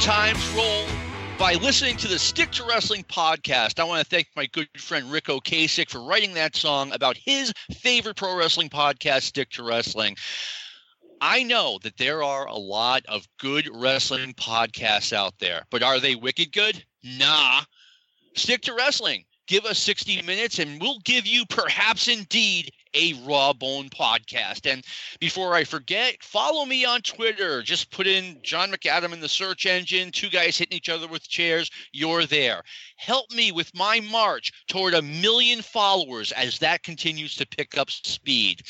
times roll by listening to the Stick to Wrestling podcast. I want to thank my good friend Ric Ocasek for writing that song about his favorite pro wrestling podcast, Stick to Wrestling. I know that there are a lot of good wrestling podcasts out there, but are they wicked good? Nah. Stick to wrestling. Give us 60 minutes and we'll give you perhaps indeed a Raw Bone podcast. And before I forget, follow me on Twitter. Just put in John McAdam in the search engine, two guys hitting each other with chairs. You're there. Help me with my march toward a million followers as that continues to pick up speed.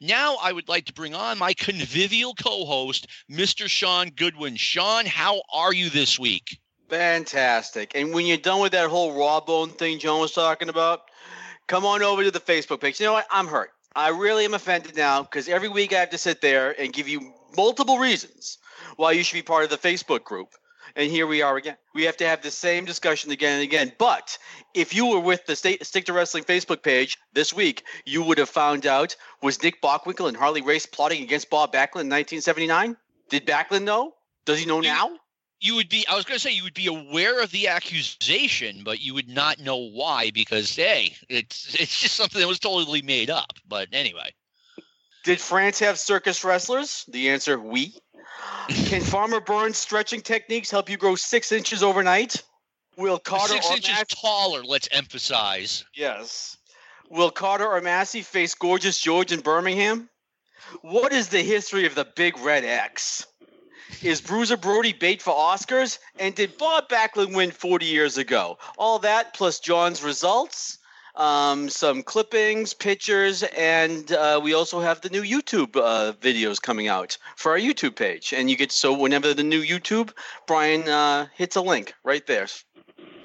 Now, I would like to bring on my convivial co host, Mr. Sean Goodwin. Sean, how are you this week? Fantastic. And when you're done with that whole raw bone thing John was talking about, come on over to the Facebook page. You know what? I'm hurt. I really am offended now because every week I have to sit there and give you multiple reasons why you should be part of the Facebook group. And here we are again. We have to have the same discussion again and again. But if you were with the State, Stick to Wrestling Facebook page this week, you would have found out was Nick Bockwinkel and Harley Race plotting against Bob Backlund in 1979? Did Backlund know? Does he know now? You would be i was going to say you would be aware of the accusation but you would not know why because hey it's it's just something that was totally made up. But anyway. Did france have circus wrestlers? The answer we. Can farmer burns stretching techniques help you grow six inches overnight? Will carter six inches Massey- taller let's emphasize. Yes. Will carter or massey face gorgeous george in birmingham? What is the history of the big red x is Bruiser Brody bait for Oscars? And did Bob Backlund win 40 years ago? All that plus John's results, um, some clippings, pictures, and uh, we also have the new YouTube uh, videos coming out for our YouTube page. And you get so whenever the new YouTube, Brian uh, hits a link right there.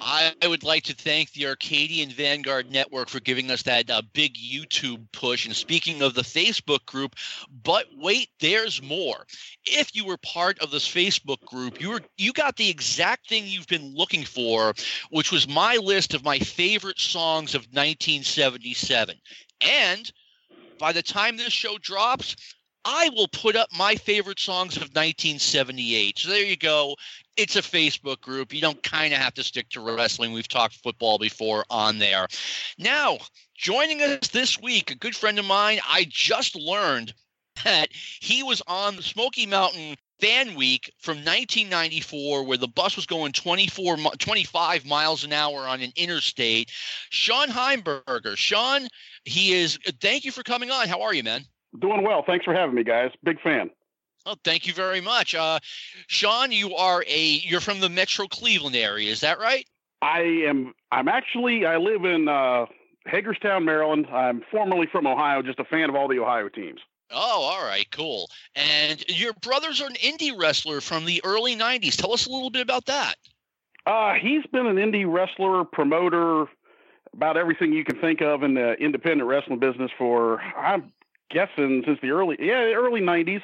I would like to thank the Arcadian Vanguard Network for giving us that uh, big YouTube push. And speaking of the Facebook group, but wait, there's more. If you were part of this Facebook group, you were you got the exact thing you've been looking for, which was my list of my favorite songs of 1977. And by the time this show drops, I will put up my favorite songs of 1978. So there you go. It's a Facebook group. You don't kind of have to stick to wrestling. We've talked football before on there. Now, joining us this week, a good friend of mine, I just learned that he was on the Smoky Mountain Fan Week from 1994, where the bus was going 24, 25 miles an hour on an interstate. Shawn Heimberger. Sean, he is, thank you for coming on. How are you, man? Doing well. Thanks for having me, guys. Big fan. Oh, thank you very much. Uh, Sean, you are a you're from the Metro Cleveland area, is that right? I am. I'm actually. I live in uh, Hagerstown, Maryland. I'm formerly from Ohio. Just a fan of all the Ohio teams. Oh, all right, cool. And your brother's are an indie wrestler from the early '90s. Tell us a little bit about that. Uh, he's been an indie wrestler, promoter, about everything you can think of in the independent wrestling business for I'm guessing since the early yeah early '90s.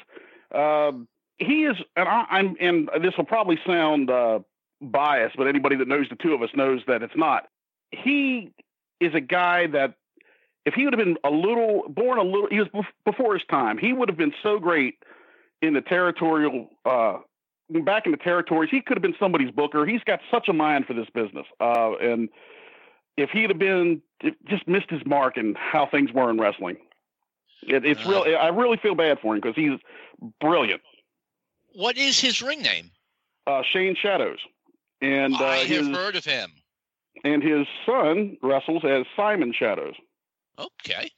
Uh, he is, and I, am and this will probably sound uh, biased, but anybody that knows the two of us knows that it's not. He is a guy that if he would have been a little born a little, he was before his time. He would have been so great in the territorial. Uh, back in the territories, he could have been somebody's booker. He's got such a mind for this business, uh, and if he'd have been just missed his mark in how things were in wrestling, it, it's uh, really, I really feel bad for him because he's brilliant. What is his ring name? Uh, Shane Shadows. And uh, I his, have heard of him. And his son wrestles as Simon Shadows. Okay.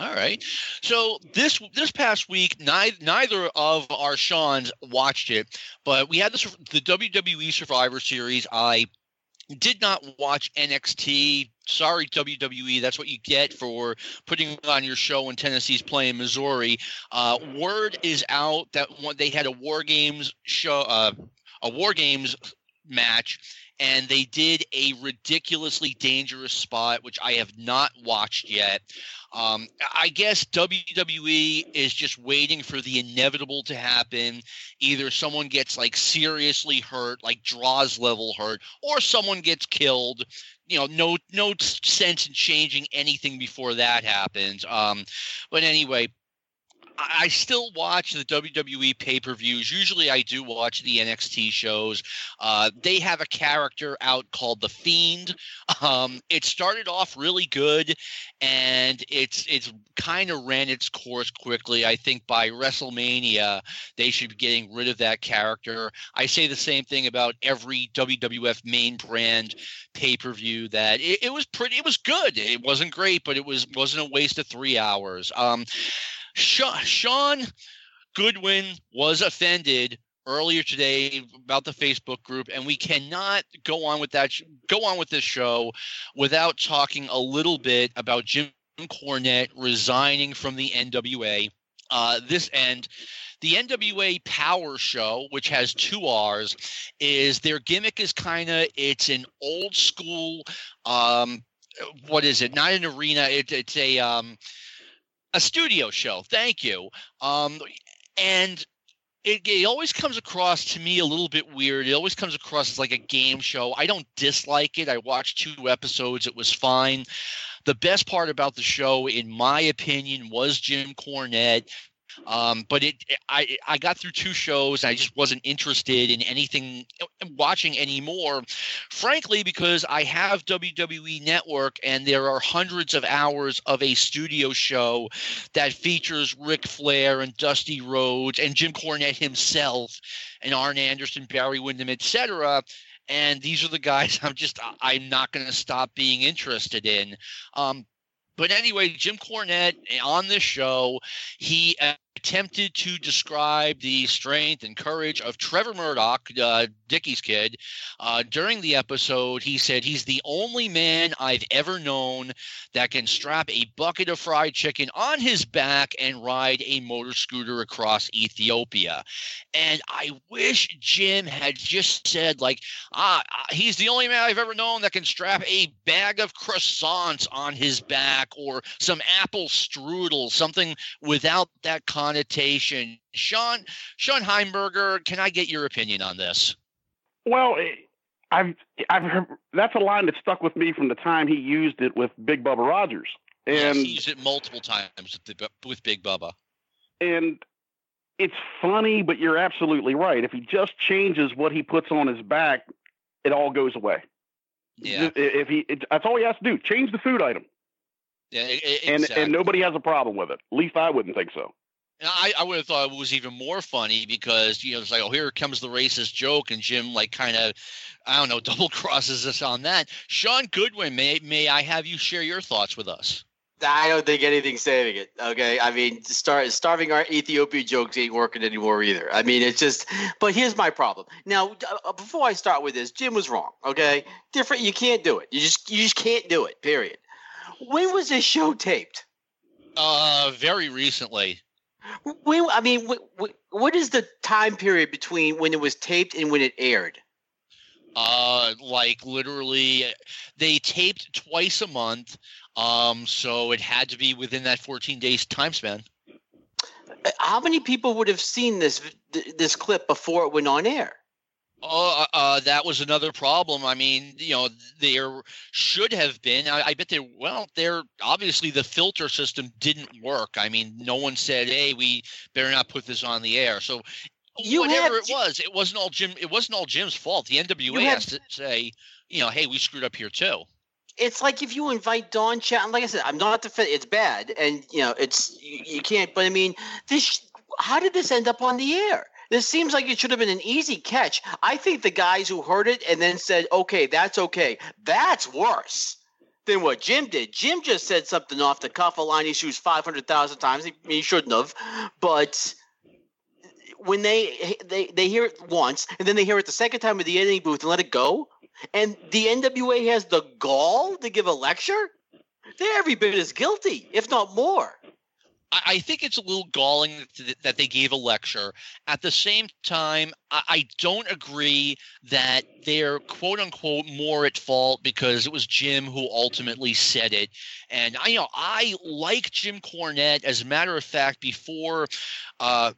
All right. So this this past week, neither, neither of our Sean's watched it, but we had this the WWE Survivor Series. I did not watch NXT. Sorry, WWE. That's what you get for putting on your show when Tennessee's playing Missouri. Uh, word is out that they had a War Games show, uh, a War Games match, and they did a ridiculously dangerous spot, which I have not watched yet. Um, I guess WWE is just waiting for the inevitable to happen. Either someone gets like seriously hurt, like Droz level hurt, or someone gets killed. You know, no no sense in changing anything before that happens. Um, but anyway, I still watch the WWE pay per views. Usually, I do watch the NXT shows. Uh, they have a character out called the Fiend. Um, it started off really good, and it's it's kind of ran its course quickly. I think by WrestleMania, they should be getting rid of that character. I say the same thing about every WWF main brand pay per view. That it, it was pretty. It was good. It wasn't great, but it was wasn't a waste of three hours. Um, Sean Goodwin was offended earlier today about the Facebook group, and we cannot go on with that. Go on with this show without talking a little bit about Jim Cornette resigning from the NWA. Uh, this end. The NWA Power Show, which has two R's, is their gimmick is kind of it's an old school. Um, what is it? Not an arena. It, it's a um, a studio show. Thank you. Um, and it, it, always comes across to me a little bit weird. It always comes across as like a game show. I don't dislike it. I watched two episodes. It was fine. The best part about the show, in my opinion, was Jim Cornette um, but it, I, I got through two shows. I just wasn't interested in anything uh, watching anymore, frankly, because I have WWE Network and there are hundreds of hours of a studio show that features Ric Flair and Dusty Rhodes and Jim Cornette himself and Arn Anderson, Barry Windham, etc and these are the guys I'm just I'm not going to stop being interested in. Um, but anyway, Jim Cornette eh, on this show, he attempted to describe the strength and courage of Trevor Murdoch, uh, Dickie's kid. Uh, during the episode, he said he's the only man I've ever known that can strap a bucket of fried chicken on his back and ride a motor scooter across Ethiopia. And I wish Jim had just said, like, ah, he's the only man I've ever known that can strap a bag of croissants on his back or some apple strudel, something without that connotation. Sean Shawn Heimberger, can I get your opinion on this? Well, eh, I've I've heard that's a line that stuck with me from the time he used it with Big Bubba Rogers. And yes, he used it multiple times with, the, with Big Bubba. And it's funny, but you're absolutely right. If he just changes what he puts on his back, it all goes away. Yeah. If he, it, that's all he has to do. Change the food item. Yeah, exactly. and and nobody has a problem with it. At least I wouldn't think so. I, I would have thought it was even more funny because you know it's like oh here comes the racist joke and Jim like kind of I don't know double crosses us on that. Sean Goodwin, may may I have you share your thoughts with us? I don't think anything's saving it. Okay, I mean, start starving our Ethiopia jokes ain't working anymore either. I mean, it's just. But here's my problem. Now, uh, before I start with this, Jim was wrong. Okay, different. You can't do it. You just you just can't do it. Period. When was this show taped? Uh, very recently. When, I mean, what, what is the time period between when it was taped and when it aired? Uh, like literally, they taped twice a month. Um, so it had to be within that 14 days time span. Uh, how many people would have seen this this clip before it went on air? Oh, uh, that was another problem. I mean, you know, there should have been. I, I bet they. Well, there obviously the filter system didn't work. I mean, no one said, "Hey, we better not put this on the air." So, you whatever it was, it wasn't all Jim. It wasn't all Jim's fault. The NWA has to say, you know, "Hey, we screwed up here too." It's like if you invite Don Chat. Like I said, I'm not defending. It's bad, and you know, it's you, you can't. But I mean, this. How did this end up on the air? This seems like it should have been an easy catch. I think the guys who heard it and then said, okay, that's okay, that's worse than what Jim did. Jim just said something off the cuff, a line he shoots 500,000 times. He, he shouldn't have. But when they, they they hear it once and then they hear it the second time at the editing booth and let it go, and the NWA has the gall to give a lecture, they're every bit as guilty, if not more. I think it's a little galling that they gave a lecture. At the same time, I don't agree that they're quote unquote more at fault because it was Jim who ultimately said it. And I you know I like Jim Cornette. As a matter of fact, before uh,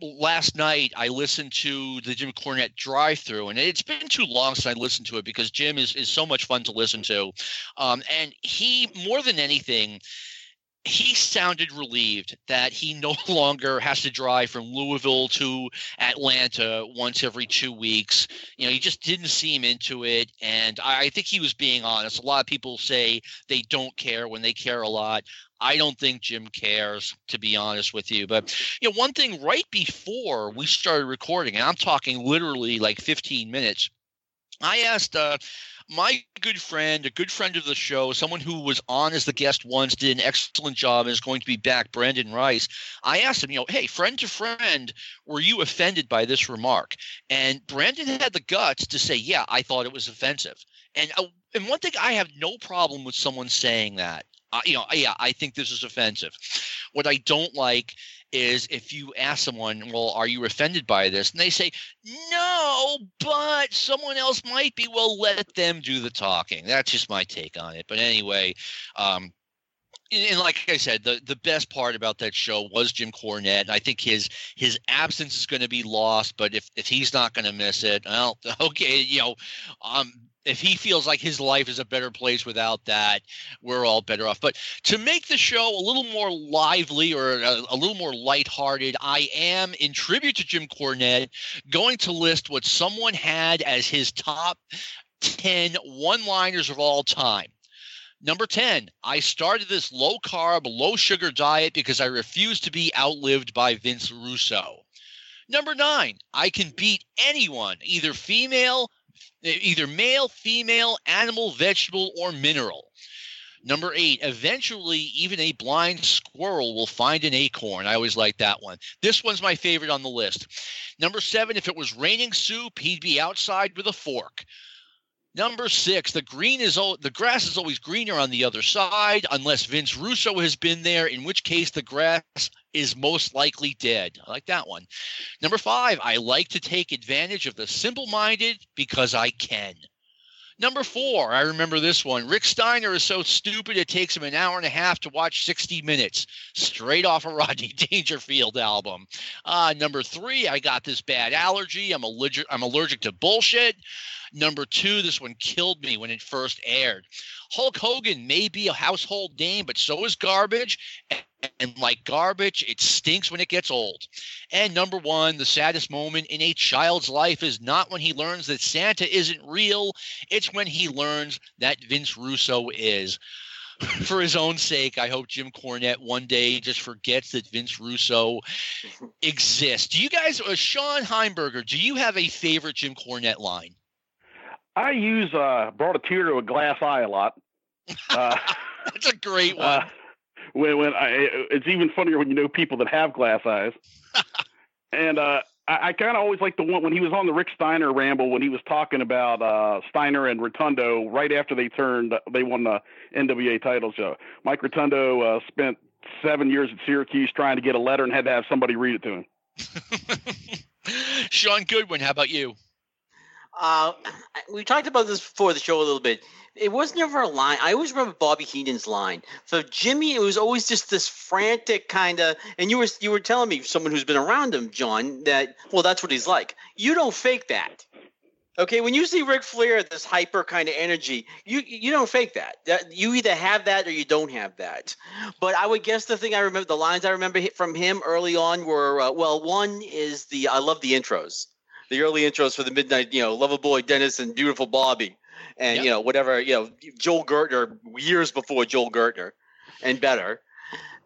last night I listened to the Jim Cornette drive through, and it's been too long since I listened to it because Jim is, is so much fun to listen to. Um, and he, more than anything, he sounded relieved that he no longer has to drive from Louisville to Atlanta once every two weeks. You know, he just didn't seem into it. And I, think he was being honest. A lot of people say they don't care when they care a lot. I don't think Jim cares, to be honest with you. But you know, one thing right before we started recording, and I'm talking literally like 15 minutes, I asked uh, my good friend, a good friend of the show, someone who was on as the guest once, did an excellent job and is going to be back, Brandon Rice. I asked him, you know, hey, friend to friend, were you offended by this remark? And Brandon had the guts to say, yeah, I thought it was offensive. And uh, and one thing I have no problem with someone saying that. Uh, you know, yeah, I think this is offensive. What I don't like is if you ask someone, well, are you offended by this? And they say, no, but someone else might be. Well, let them do the talking. That's just my take on it. But anyway, um, and like I said, the, the best part about that show was Jim Cornette. And I think his his absence is going to be lost. But if, if he's not going to miss it, well, okay, you know, um, if he feels like his life is a better place without that, we're all better off. But to make the show a little more lively or a, a, little more lighthearted, I am, in tribute to Jim Cornette, going to list what someone had as his top 10 one liners of all time. Number 10, I started this low carb, low sugar diet because I refuse to be outlived by Vince Russo. Number nine, I can beat anyone, either female, either male, female, animal, vegetable, or mineral. Number eight, eventually, even a blind squirrel will find an acorn. I always like that one. This one's my favorite on the list. Number seven, if it was raining soup, he'd be outside with a fork. Number six, the green is the grass is always greener on the other side, unless Vince Russo has been there, in which case the grass is most likely dead. I like that one. Number five, I like to take advantage of the simple-minded because I can. Number four, I remember this one. Rick Steiner is so stupid it takes him an hour and a half to watch 60 Minutes, straight off a Rodney Dangerfield album. Uh, number three, I got this bad allergy. I'm allergic. I'm allergic to bullshit. Number two, this one killed me when it first aired. Hulk Hogan may be a household name, but so is garbage. And like garbage, it stinks when it gets old. And number one, the saddest moment in a child's life is not when he learns that Santa isn't real, it's when he learns that Vince Russo is. For his own sake, I hope Jim Cornette one day just forgets that Vince Russo exists. Do you guys, uh, Shawn Heimberger, do you have a favorite Jim Cornette line? I use uh, brought a tear to a glass eye a lot. Uh, That's a great one. Uh, when when I, it's even funnier when you know people that have glass eyes. and uh, I, I kind of always like the one when he was on the Rick Steiner ramble when he was talking about uh, Steiner and Rotunda right after they turned they won the NWA title show. Mike Rotunda uh, spent seven years at Syracuse trying to get a letter and had to have somebody read it to him. Sean Goodwin, how about you? Uh, we talked about this before the show a little bit. It was never a line. I always remember Bobby Heenan's line. For Jimmy, it was always just this frantic kind of. And you were you were telling me someone who's been around him, John, that well, that's what he's like. You don't fake that. Okay, when you see Ric Flair, this hyper kind of energy, you you don't fake that. that. You either have that or you don't have that. But I would guess the thing I remember, the lines I remember from him early on were, uh, well, one is the I love the intros the early intros for the midnight, you know, Lover Boy Dennis and Beautiful Bobby, and yep. you know whatever, you know, Joel Gertner years before Joel Gertner, and better.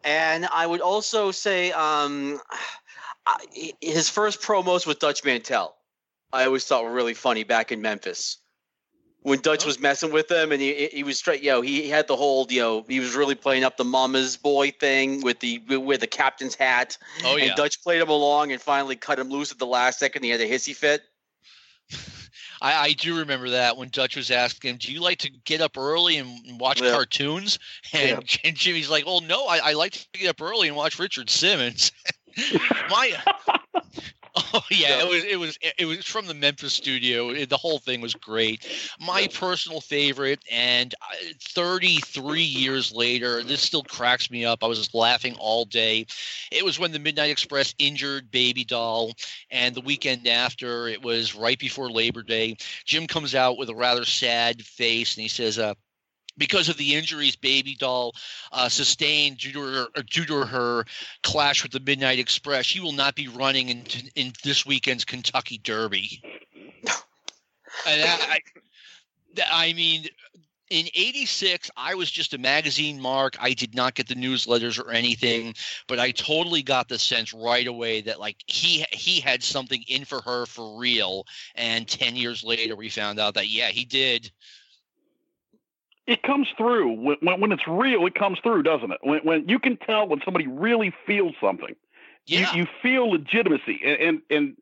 And I would also say um, his first promos with Dutch Mantell, I always thought were really funny back in Memphis when Dutch was messing with him, and he he was straight. You know, he had the whole. You know, he was really playing up the mama's boy thing with the with the captain's hat. Oh yeah. And Dutch played him along and finally cut him loose at the last second. He had a hissy fit. I, I do remember that when Dutch was asking him, "Do you like to get up early and watch yeah. cartoons?" And, yeah. and Jimmy's like, "Well, no, I, I like to get up early and watch Richard Simmons." My Oh yeah, it was it was it was from the Memphis studio. It, the whole thing was great. My personal favorite, and uh, 33 years later, this still cracks me up. I was just laughing all day. It was when the Midnight Express injured Baby Doll, and the weekend after, it was right before Labor Day. Jim comes out with a rather sad face, and he says, uh, because of the injuries Baby Doll uh, sustained due to her uh, due to her clash with the Midnight Express, she will not be running in in this weekend's Kentucky Derby. and I, I mean, in 86 i was just a magazine mark. I did not get the newsletters or anything but i totally got the sense right away that like he he had something in for her for real. And 10 years later we found out that yeah he did it comes through when, when, when it's real it comes through doesn't it when, when you can tell when somebody really feels something yeah. you, you feel legitimacy and and, and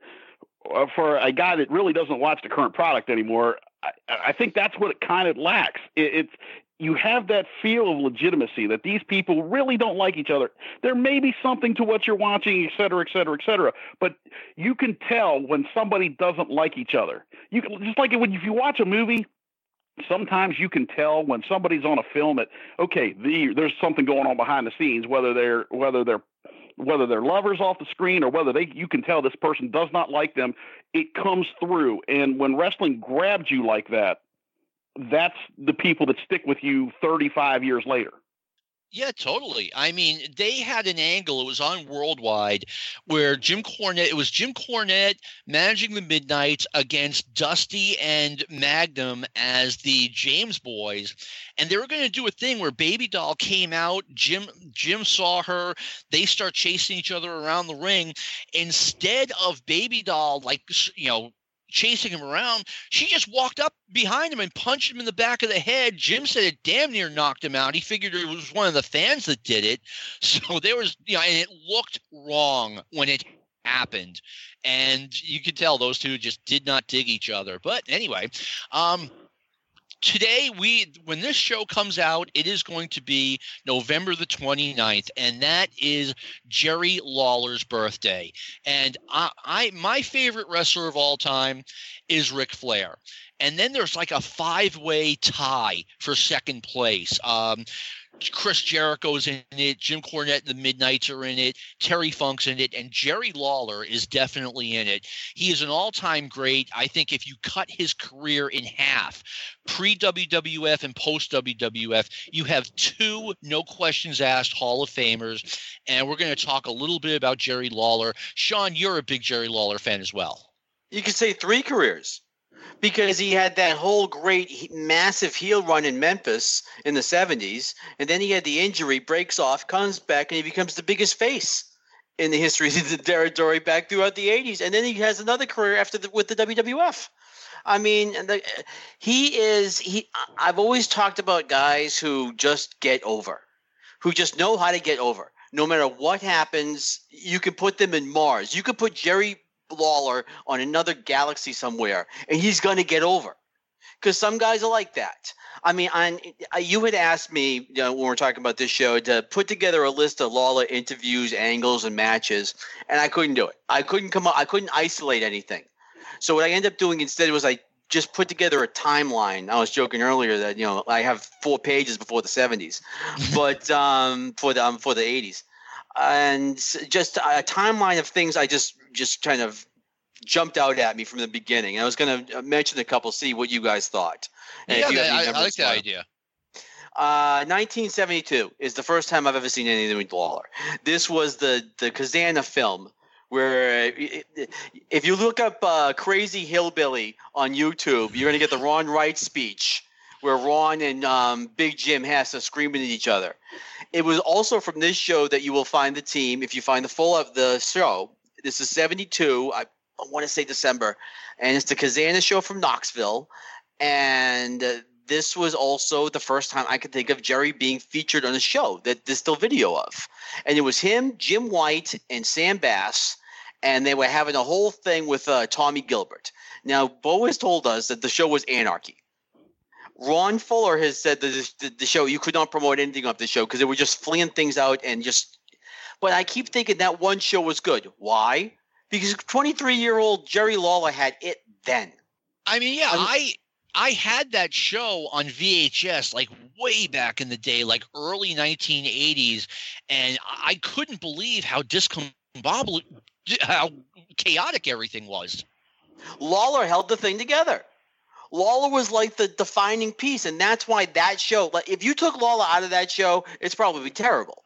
uh, for a guy that really doesn't watch the current product anymore I, I think that's what it kind of lacks it, it's you have that feel of legitimacy that these people really don't like each other. There may be something to what you're watching, et cetera, et cetera, et cetera, but you can tell when somebody doesn't like each other. You can just like when if you watch a movie sometimes you can tell when somebody's on a film that okay the, there's something going on behind the scenes whether they're whether they're whether they're lovers off the screen or whether they you can tell this person does not like them it comes through. And when wrestling grabs you like that that's the people that stick with you 35 years later yeah, totally. I mean, they had an angle. It was on Worldwide, where Jim Cornette. It was Jim Cornette managing the Midnights against Dusty and Magnum as the James Boys, and they were going to do a thing where Baby Doll came out. Jim Jim saw her. They start chasing each other around the ring. Instead of Baby Doll, like you know, chasing him around. She just walked up behind him and punched him in the back of the head. Jim said it damn near knocked him out. He figured it was one of the fans that did it. So there was, you know, and it looked wrong when it happened. And you could tell those two just did not dig each other. But anyway, um, today we when this show comes out it is going to be november the 29th and that is jerry lawler's birthday. And i, I my favorite wrestler of all time is Ric flair. And then there's like a five way tie for second place. Um, Chris Jericho's in it, Jim Cornette and the Midnights are in it, Terry Funk's in it, and Jerry Lawler is definitely in it. He is an all-time great. I think if you cut his career in half, pre WWF and post WWF, you have two no questions asked Hall of Famers, and we're going to talk a little bit about Jerry Lawler. Sean, you're a big Jerry Lawler fan as well. You could say three careers because he had that whole great massive heel run in Memphis in the 70s and then he had the injury breaks off comes back and he becomes the biggest face in the history of the territory back throughout the 80s and then he has another career after the, with the WWF I mean the, he is he I've always talked about guys who just get over who just know how to get over. No matter what happens you can put them in Mars. You could put Jerry Lawler on another galaxy somewhere, and he's going to get over. Because some guys are like that. I mean, uh, you had asked me you know, when we are talking about this show to put together a list of Lawler interviews, angles, and matches, and I couldn't do it. I couldn't come up. I couldn't isolate anything. So what I ended up doing instead was I just put together a timeline. I was joking earlier that you know I have four pages before the '70s, but um, for the um, for the '80s and just a timeline of things I just just kind of jumped out at me from the beginning. I was going to mention a couple, see what you guys thought. And yeah, I, I, like that idea. Uh, 1972 is the first time I've ever seen anything with Lawler. This was the the Kazana film where if you look up uh, Crazy Hillbilly on YouTube, you're going to get the Ron Wright speech where Ron and um, Big Jim has to screaming at each other. It was also from this show that you will find the team. If you find the full of the show, this is 72. I, I want to say December. And it's the Kazana show from Knoxville. And uh, this was also the first time I could think of Jerry being featured on a show that there's still video of. And it was him, Jim White, and Sam Bass. And they were having a whole thing with uh, Tommy Gilbert. Now, Bo has told us that the show was anarchy. Ron Fuller has said that the, the show you could not promote anything off the show because they were just flinging things out and just. But I keep thinking that one show was good. Why? Because 23 year old Jerry Lawler had it then. I mean, yeah, I I had that show on VHS like way back in the day, like early 1980s, and I couldn't believe how discombobulated, how chaotic everything was. Lawler held the thing together. Lawler was like the defining piece, and that's why that show. Like, if you took Lawler out of that show, it's probably terrible.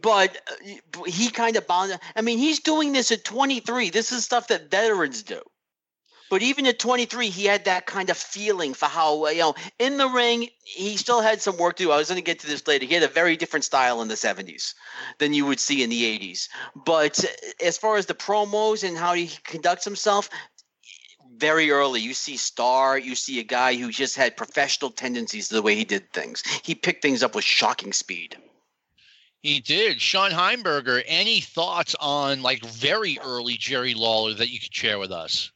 But uh, he kind of bound. I mean, he's doing this at 23. This is stuff that veterans do. But even at 23, he had that kind of feeling for how, you know, in the ring, he still had some work to do. I was going to get to this later. He had a very different style in the 70s than you would see in the 80s. But as far as the promos and how he conducts himself, very early, you see Star, you see a guy who just had professional tendencies to the way he did things. He picked things up with shocking speed. He did. Shawn Heimberger, any thoughts on like very early Jerry Lawler that you could share with us?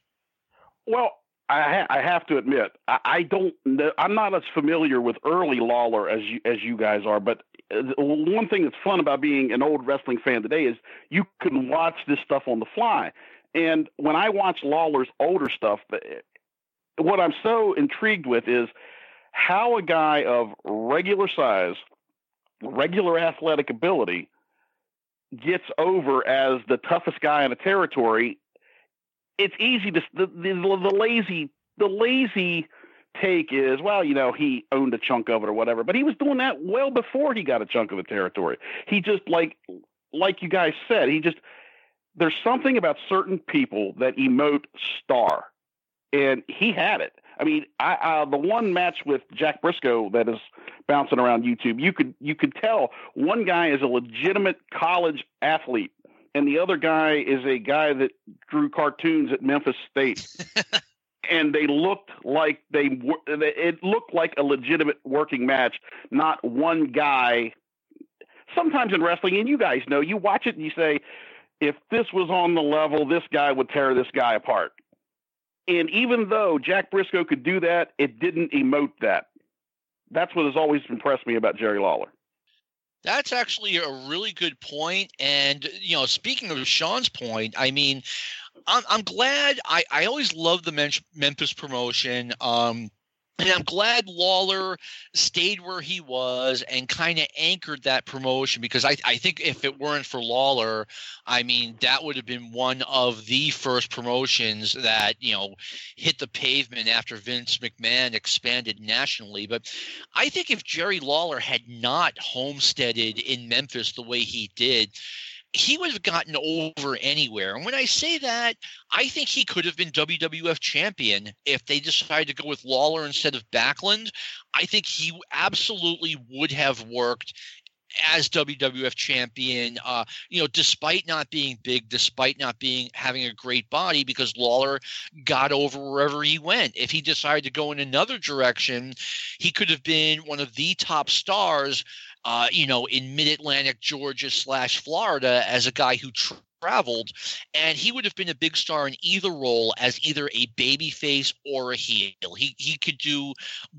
Well, I, ha- I have to admit, I, I don't. I'm not as familiar with early Lawler as you as you guys are. But uh, one thing that's fun about being an old wrestling fan today is you can watch this stuff on the fly. And when I watch Lawler's older stuff, uh, what I'm so intrigued with is how a guy of regular size, regular athletic ability, gets over as the toughest guy in a territory it's easy to the, the, the lazy the lazy take is well you know he owned a chunk of it or whatever but he was doing that well before he got a chunk of the territory. He just like like you guys said he just there's something about certain people that emote star and he had it i mean i uh, the one match with jack brisco that is bouncing around youtube you could you could tell one guy is a legitimate college athlete and the other guy is a guy that drew cartoons at Memphis State. and they looked like they were, it looked like a legitimate working match, not one guy. Sometimes in wrestling, and you guys know, you watch it and you say, if this was on the level, this guy would tear this guy apart. And even though Jack Brisco could do that, it didn't emote that. That's what has always impressed me about Jerry Lawler. That's actually a really good point. And, you know, speaking of Sean's point, I mean, I'm, I'm glad. I, I always love the Memphis promotion. Um, and I'm glad Lawler stayed where he was and kind of anchored that promotion because I, I think if it weren't for Lawler, I mean, that would have been one of the first promotions that, you know, hit the pavement after Vince McMahon expanded nationally. But I think if Jerry Lawler had not homesteaded in Memphis the way he did, he would have gotten over anywhere. And when I say that, I think he could have been WWF champion if they decided to go with Lawler instead of Backlund. I think he absolutely would have worked as WWF champion, uh, you know, despite not being big, despite not being having a great body, because Lawler got over wherever he went. If he decided to go in another direction, he could have been one of the top stars uh, you know, in mid Atlantic Georgia slash Florida as a guy who traveled, and he would have been a big star in either role as either a baby face or a heel. He he could do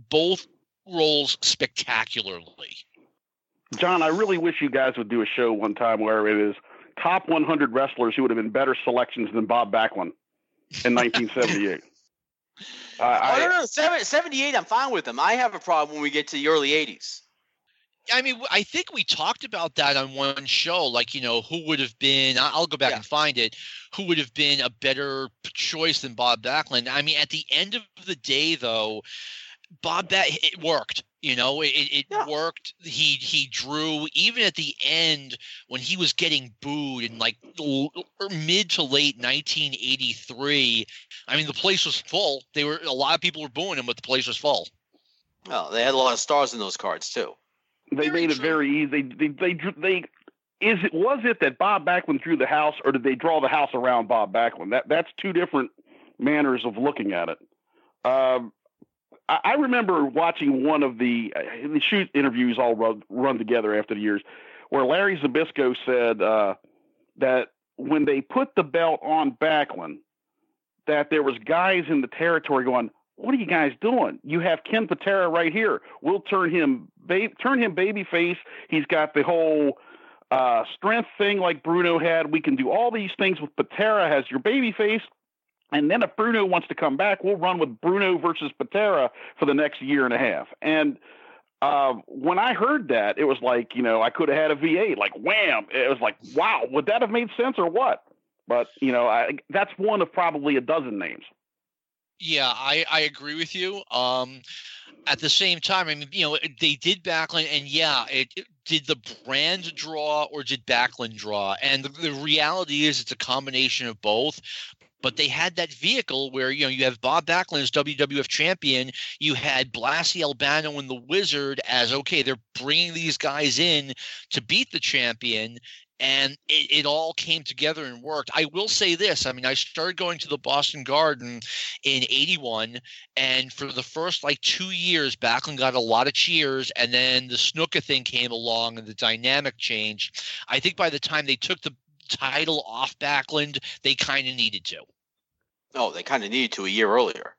both roles spectacularly. John, I really wish you guys would do a show one time where it is top 100 wrestlers who would have been better selections than Bob Backlund in 1978. uh, I, don't know. 78, I'm fine with them. I have a problem when we get to the early 80s. I mean, I think we talked about that on one show. Like, you know, who would have been? I'll go back yeah. and find it. Who would have been a better choice than Bob Backlund? I mean, at the end of the day, though, Bob that it worked. You know, it, it yeah. worked. He he drew even at the end when he was getting booed in like er, mid to late 1983. I mean, the place was full. They were a lot of people were booing him, but the place was full. Well, they had a lot of stars in those cards too. They very made true. it very easy. They, they they they is it was it that Bob Backlund drew the house, or did they draw the house around Bob Backlund? That that's two different manners of looking at it. Um, I, I, remember watching one of the uh, the shoot interviews all run, run together after the years, where Larry Zbyszko said uh, that when they put the belt on Backlund, that there was guys in the territory going, what are you guys doing? You have Ken Patera right here. We'll turn him ba- turn him babyface. He's got the whole uh, strength thing like Bruno had. We can do all these things with Patera as your babyface. And then if Bruno wants to come back, we'll run with Bruno versus Patera for the next year and a half. And uh, when I heard that, it was like, you know, I could have had a V8, like wham. It was like, wow, would that have made sense or what? But, you know, I, that's one of probably a dozen names. Yeah, I, I agree with you. Um, at the same time, I mean, you know, they did Backlund, and yeah, it, it did the brand draw or did Backlund draw? And the, the reality is, it's a combination of both but they had that vehicle where you know you have Bob Backlund as WWF champion, you had Blassie Albano and the Wizard as okay, they're bringing these guys in to beat the champion, and it, it, all came together and worked. I will say this I mean, I started going to the Boston Garden in 81, and for the first like two years, Backlund got a lot of cheers, and then the Snuka thing came along and the dynamic changed. I think by the time they took the title off Backlund, they kind of needed to. Oh, they kind of needed to a year earlier.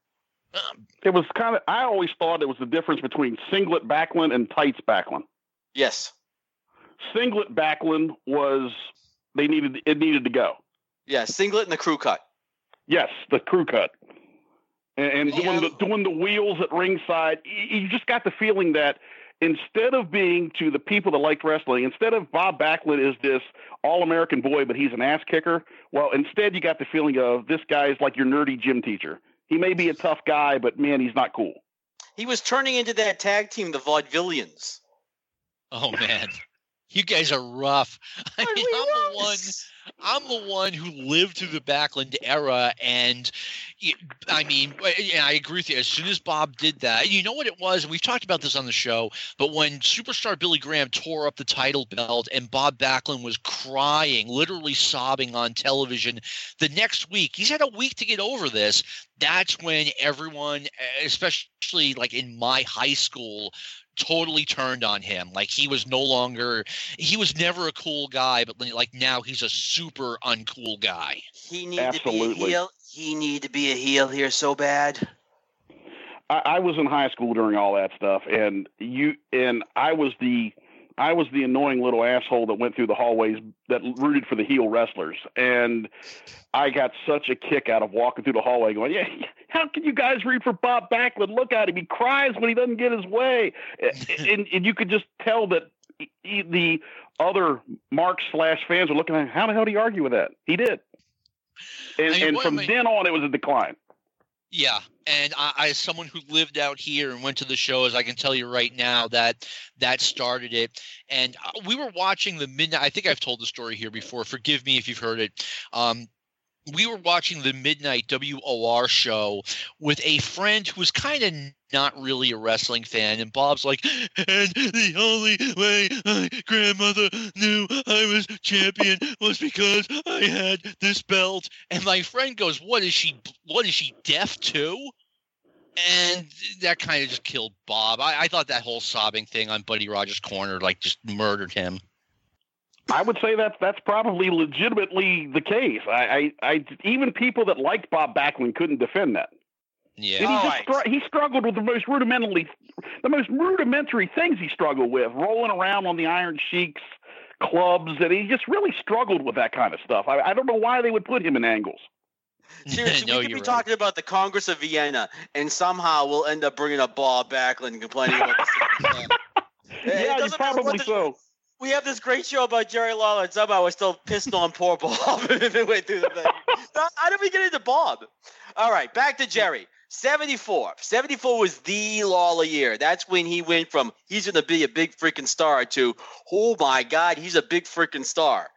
Um, it was kind of, I always thought it was the difference between singlet Backlund and tights Backlund. Yes singlet Backlund was they needed it needed to go. Yeah, singlet and the crew cut. Yes, the crew cut. And, and yeah. doing the doing the wheels at ringside, you just got the feeling that instead of being to the people that liked wrestling, instead of Bob Backlund is this all American boy, but he's an ass kicker. Well, instead you got the feeling of this guy is like your nerdy gym teacher. He may be a tough guy, but man, he's not cool. He was turning into that tag team, the Vaudevillians. Oh man you guys are rough. I mean, I'm the one. I'm the one who lived through the Backlund era, and I mean, I agree with you. As soon as Bob did that, you know what it was, and we've talked about this on the show. But when superstar Billy Graham tore up the title belt, and Bob Backlund was crying, literally sobbing on television, the next week he's had a week to get over this. That's when everyone, especially like in my high school, totally turned on him. Like he was no longer he was never a cool guy, but like now he's a super uncool guy. He needed Absolutely. to be a heel. He needed to be a heel here so bad. I, I was in high school during all that stuff, and you and I was the I was the annoying little asshole that went through the hallways that rooted for the heel wrestlers. And I got such a kick out of walking through the hallway going, yeah, how can you guys root for Bob Backlund? Look at him. He cries when he doesn't get his way. and, and you could just tell that he, the other Mark slash fans were looking at him, how the hell did he argue with that? He did. And, I mean, and from then on, it was a decline. Yeah, and I, as someone who lived out here and went to the shows, I can tell you right now that that started it. And uh, we were watching the midnight. I think I've told the story here before. Forgive me if you've heard it. Um, we were watching the midnight WOR show with a friend who was kind of not really a wrestling fan. And Bob's like, and the only way my grandmother knew I was champion was because I had this belt. And my friend goes, What is she what is she deaf to? And that kind of just killed Bob. I, I thought that whole sobbing thing on Buddy Rogers' corner like just murdered him. I would say that's that's probably legitimately the case. I, I, I even people that liked Bob Backlund couldn't defend that. Yeah, he, just str- he struggled with the most rudimentally, the most rudimentary things he struggled with, rolling around on the Iron Sheiks clubs, and he just really struggled with that kind of stuff. I, I don't know why they would put him in angles. Seriously, no, we could be right. talking about the Congress of Vienna, and somehow we'll end up bringing up Bob Backlund and complaining about the. yeah, probably the, so we have this great show about Jerry Lawler, and somehow we're still pissed on poor Bob through the thing. How did we get into Bob? All right, back to Jerry. 74. 74 was the Lawler year. That's when he went from he's going to be a big freaking star to, oh my God, he's a big freaking star.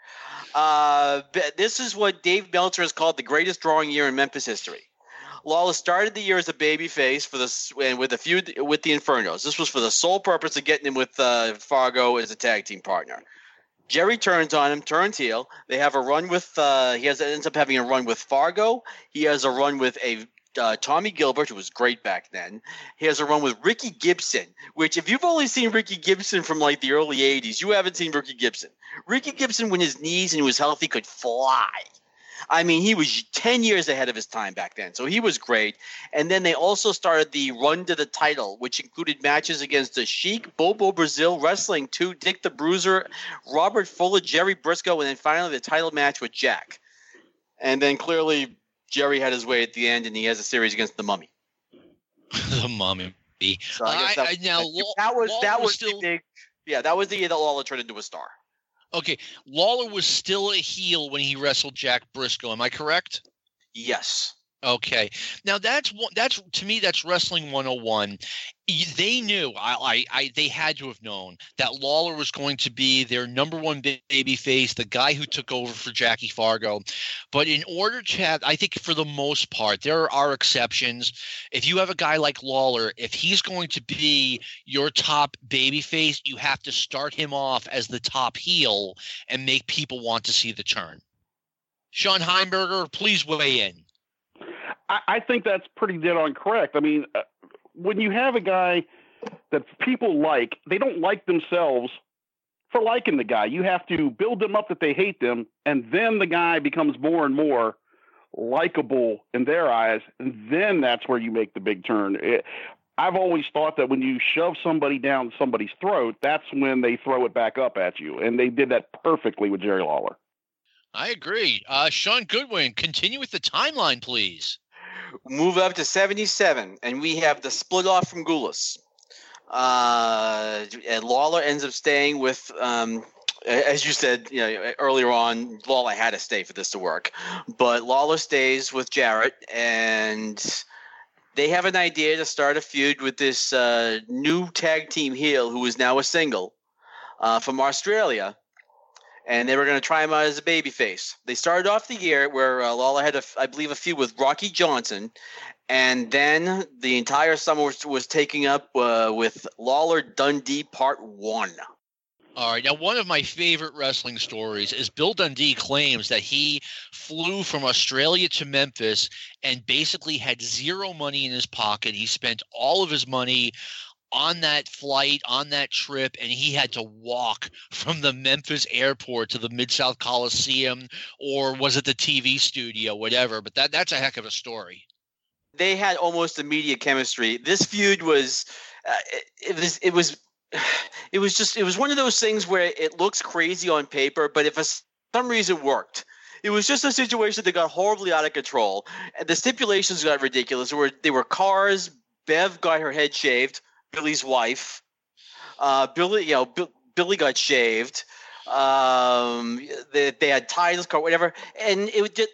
Uh, this is what Dave Meltzer has called the greatest drawing year in Memphis history. Lawler started the year as a babyface for the and with a feud with the Infernos. This was for the sole purpose of getting him with uh, Fargo as a tag team partner. Jerry turns on him, turns heel. They have a run with. Uh, he has ends up having a run with Fargo. He has a run with a uh, Tommy Gilbert, who was great back then. He has a run with Ricky Gibson, which if you've only seen Ricky Gibson from like the early '80s, you haven't seen Ricky Gibson. Ricky Gibson, when his knees and he was healthy, could fly. I mean, he was 10 years ahead of his time back then. So he was great. And then they also started the run to the title, which included matches against the Sheik, Bobo Brazil, Wrestling 2, Dick the Bruiser, Robert Fuller, Jerry Brisco, and then finally the title match with Jack. And then clearly Jerry had his way at the end and he has a series against the Mummy. the Mummy. So I, I, now, that was that was still, the big yeah that was the year that Lawler turned into a star. Okay, Lawler was still a heel when he wrestled Jack Brisco. Am I correct? Yes. Okay. Now that's that's to me that's wrestling 101. They knew I, I, I they had to have known that Lawler was going to be their number one baby face, the guy who took over for Jackie Fargo. But in order to have I think for the most part, there are exceptions. If you have a guy like Lawler, if he's going to be your top baby face, you have to start him off as the top heel and make people want to see the turn. Shawn Heimberger, please weigh in. I, think that's pretty dead on correct. I mean, uh, when you have a guy that people like, they don't like themselves for liking the guy. You have to build them up that they hate them, and then the guy becomes more and more likable in their eyes, and then that's where you make the big turn. It, I've always thought that when you shove somebody down somebody's throat, that's when they throw it back up at you, and they did that perfectly with Jerry Lawler. I agree. Uh, Sean Goodwin, continue with the timeline, please move up to 77, and we have the split off from Gulas. Uh, and Lawler ends up staying with, um, as you said you know, earlier on, Lawler had to stay for this to work. But Lawler stays with Jarrett, and they have an idea to start a feud with this uh, new tag team heel who is now a single uh, from Australia and they were going to try him out as a babyface. They started off the year where uh, Lawler had, a, I believe, a feud with Rocky Johnson, and then the entire summer was, was taking up uh, with Lawler Dundee Part One. All right. Now, one of my favorite wrestling stories is Bill Dundee claims that he flew from Australia to Memphis and basically had zero money in his pocket. He spent all of his money on that flight, on that trip, and he had to walk from the Memphis airport to the Mid South Coliseum, or was it the TV studio, whatever. But that that's a heck of a story. They had almost immediate chemistry. This feud was, uh, it, it was, it was, it was just, it was one of those things where it looks crazy on paper, but if for some reason worked. It was just a situation that got horribly out of control, and the stipulations got ridiculous. Were they were cars. Bev got her head shaved Billy's wife. Uh, Billy, you know, Billy got shaved. Um, they, they had titles, car, whatever, and it would just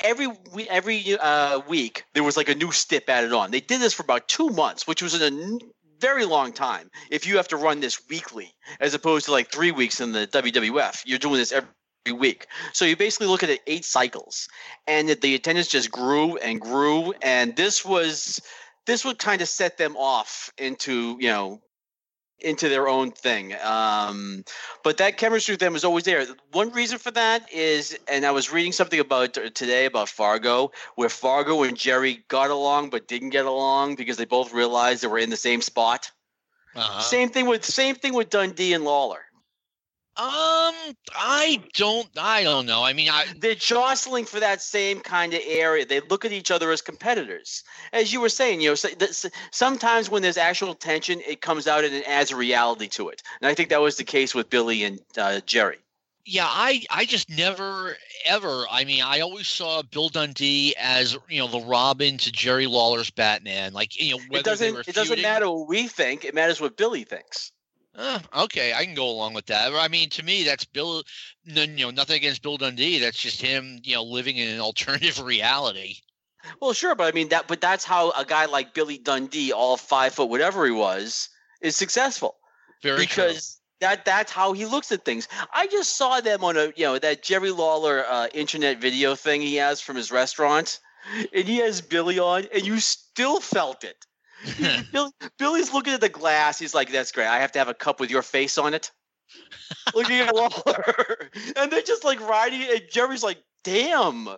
every every uh, week there was like a new stip added on. They did this for about two months, which was a very long time. If you have to run this weekly, as opposed to like three weeks in the WWF, you're doing this every week. So you basically look at it eight cycles, and the attendance just grew and grew. And this was this would kind of set them off into you know into their own thing. Um, but that chemistry with them is always there. One reason for that is, and I was reading something about today about Fargo, where Fargo and Jerry got along but didn't get along because they both realized they were in the same spot. Uh-huh. Same thing with same thing with Dundee and Lawler. Um, I don't, I don't know. I mean, I, they're jostling for that same kind of area. They look at each other as competitors, as you were saying. You know, sometimes when there's actual tension, it comes out and it adds a reality to it. And I think that was the case with Billy and uh, Jerry. Yeah, I, I just never ever. I mean, I always saw Bill Dundee as you know the Robin to Jerry Lawler's Batman. Like you know, whether it doesn't, it doesn't matter what we think. It matters what Billy thinks. Uh, okay, I can go along with that. I mean, to me, that's Bill. You know, nothing against Bill Dundee. That's just him. You know, living in an alternative reality. Well, sure, but I mean that. But that's how a guy like Billy Dundee, all five foot, whatever he was, is successful. Very because true. that that's how he looks at things. I just saw them on a you know that Jerry Lawler uh, internet video thing he has from his restaurant, and he has Billy on, and you still felt it. Bill, Billy's looking at the glass. He's like, "That's great. I have to have a cup with your face on it." looking at Lawler, and they're just like riding. And Jerry's like, "Damn."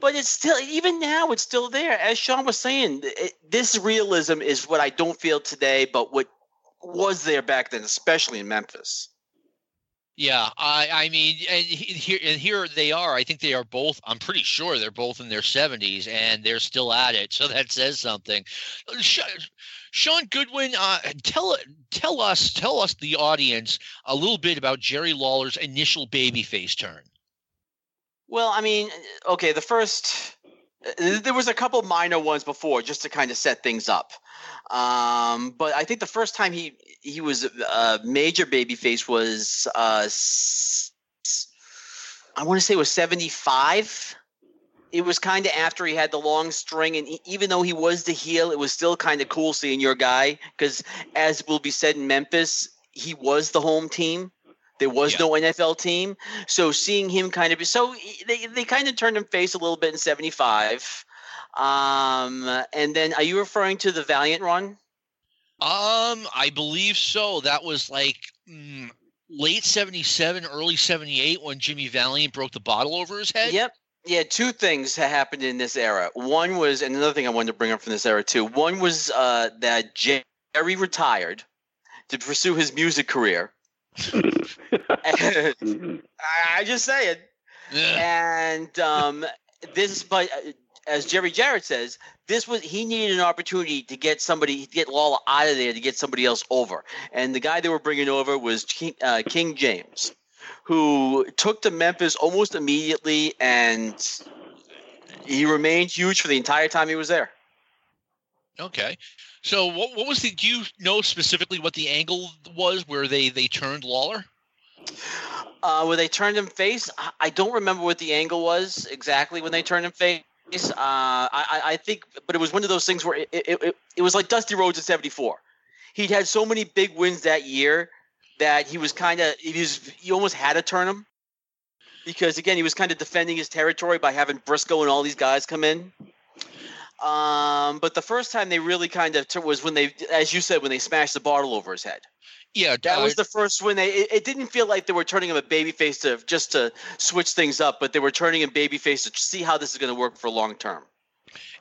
But it's still, even now, it's still there. As Sean was saying, it, this realism is what I don't feel today, but what was there back then, especially in Memphis. Yeah, I I mean, and here and here they are. I think they are both. I'm pretty sure they're both in their 70s and they're still at it. So that says something. Sean Goodwin, uh, tell tell us tell us the audience a little bit about Jerry Lawler's initial babyface turn. Well, I mean, okay, the first there was a couple minor ones before just to kind of set things up. Um, but I think the first time he he was a major babyface was uh, I want to say it was seventy five. it was kind of after he had the long string, and even though he was the heel, it was still kind of cool seeing your guy because, as will be said in Memphis, he was the home team. There was yeah. no NFL team, so seeing him kind of be so they they kind of turned him face a little bit in '75. Um, and then are you referring to the Valiant run? Um, I believe so. That was like mm, late 77, early 78 when Jimmy Valiant broke the bottle over his head. Yep. Yeah, two things happened in this era. One was, and another thing I wanted to bring up from this era too. One was uh, that Jerry retired to pursue his music career. I just say it. Yeah. And um, this, but as Jerry Jarrett says, this was he needed an opportunity to get somebody to get Lawler out of there to get somebody else over, and the guy they were bringing over was King, uh, King James, who took to Memphis almost immediately, and he remained huge for the entire time he was there. Okay, so what what was the? Do you know specifically what the angle was where they they turned Lawler? Uh, where they turned him face, I don't remember what the angle was exactly when they turned him face. Uh, I, I think, but it was one of those things where it, it, it, it was like Dusty Rhodes in '74. He'd had so many big wins that year that he was kind of he was he almost had to turn him because again he was kind of defending his territory by having Brisco and all these guys come in. Um, but the first time they really kind of t- was when they, as you said, when they smashed the bottle over his head. Yeah, that uh, was the first when they. It, it, didn't feel like they were turning him a babyface to just to switch things up, but they were turning him babyface to see how this is going to work for long term.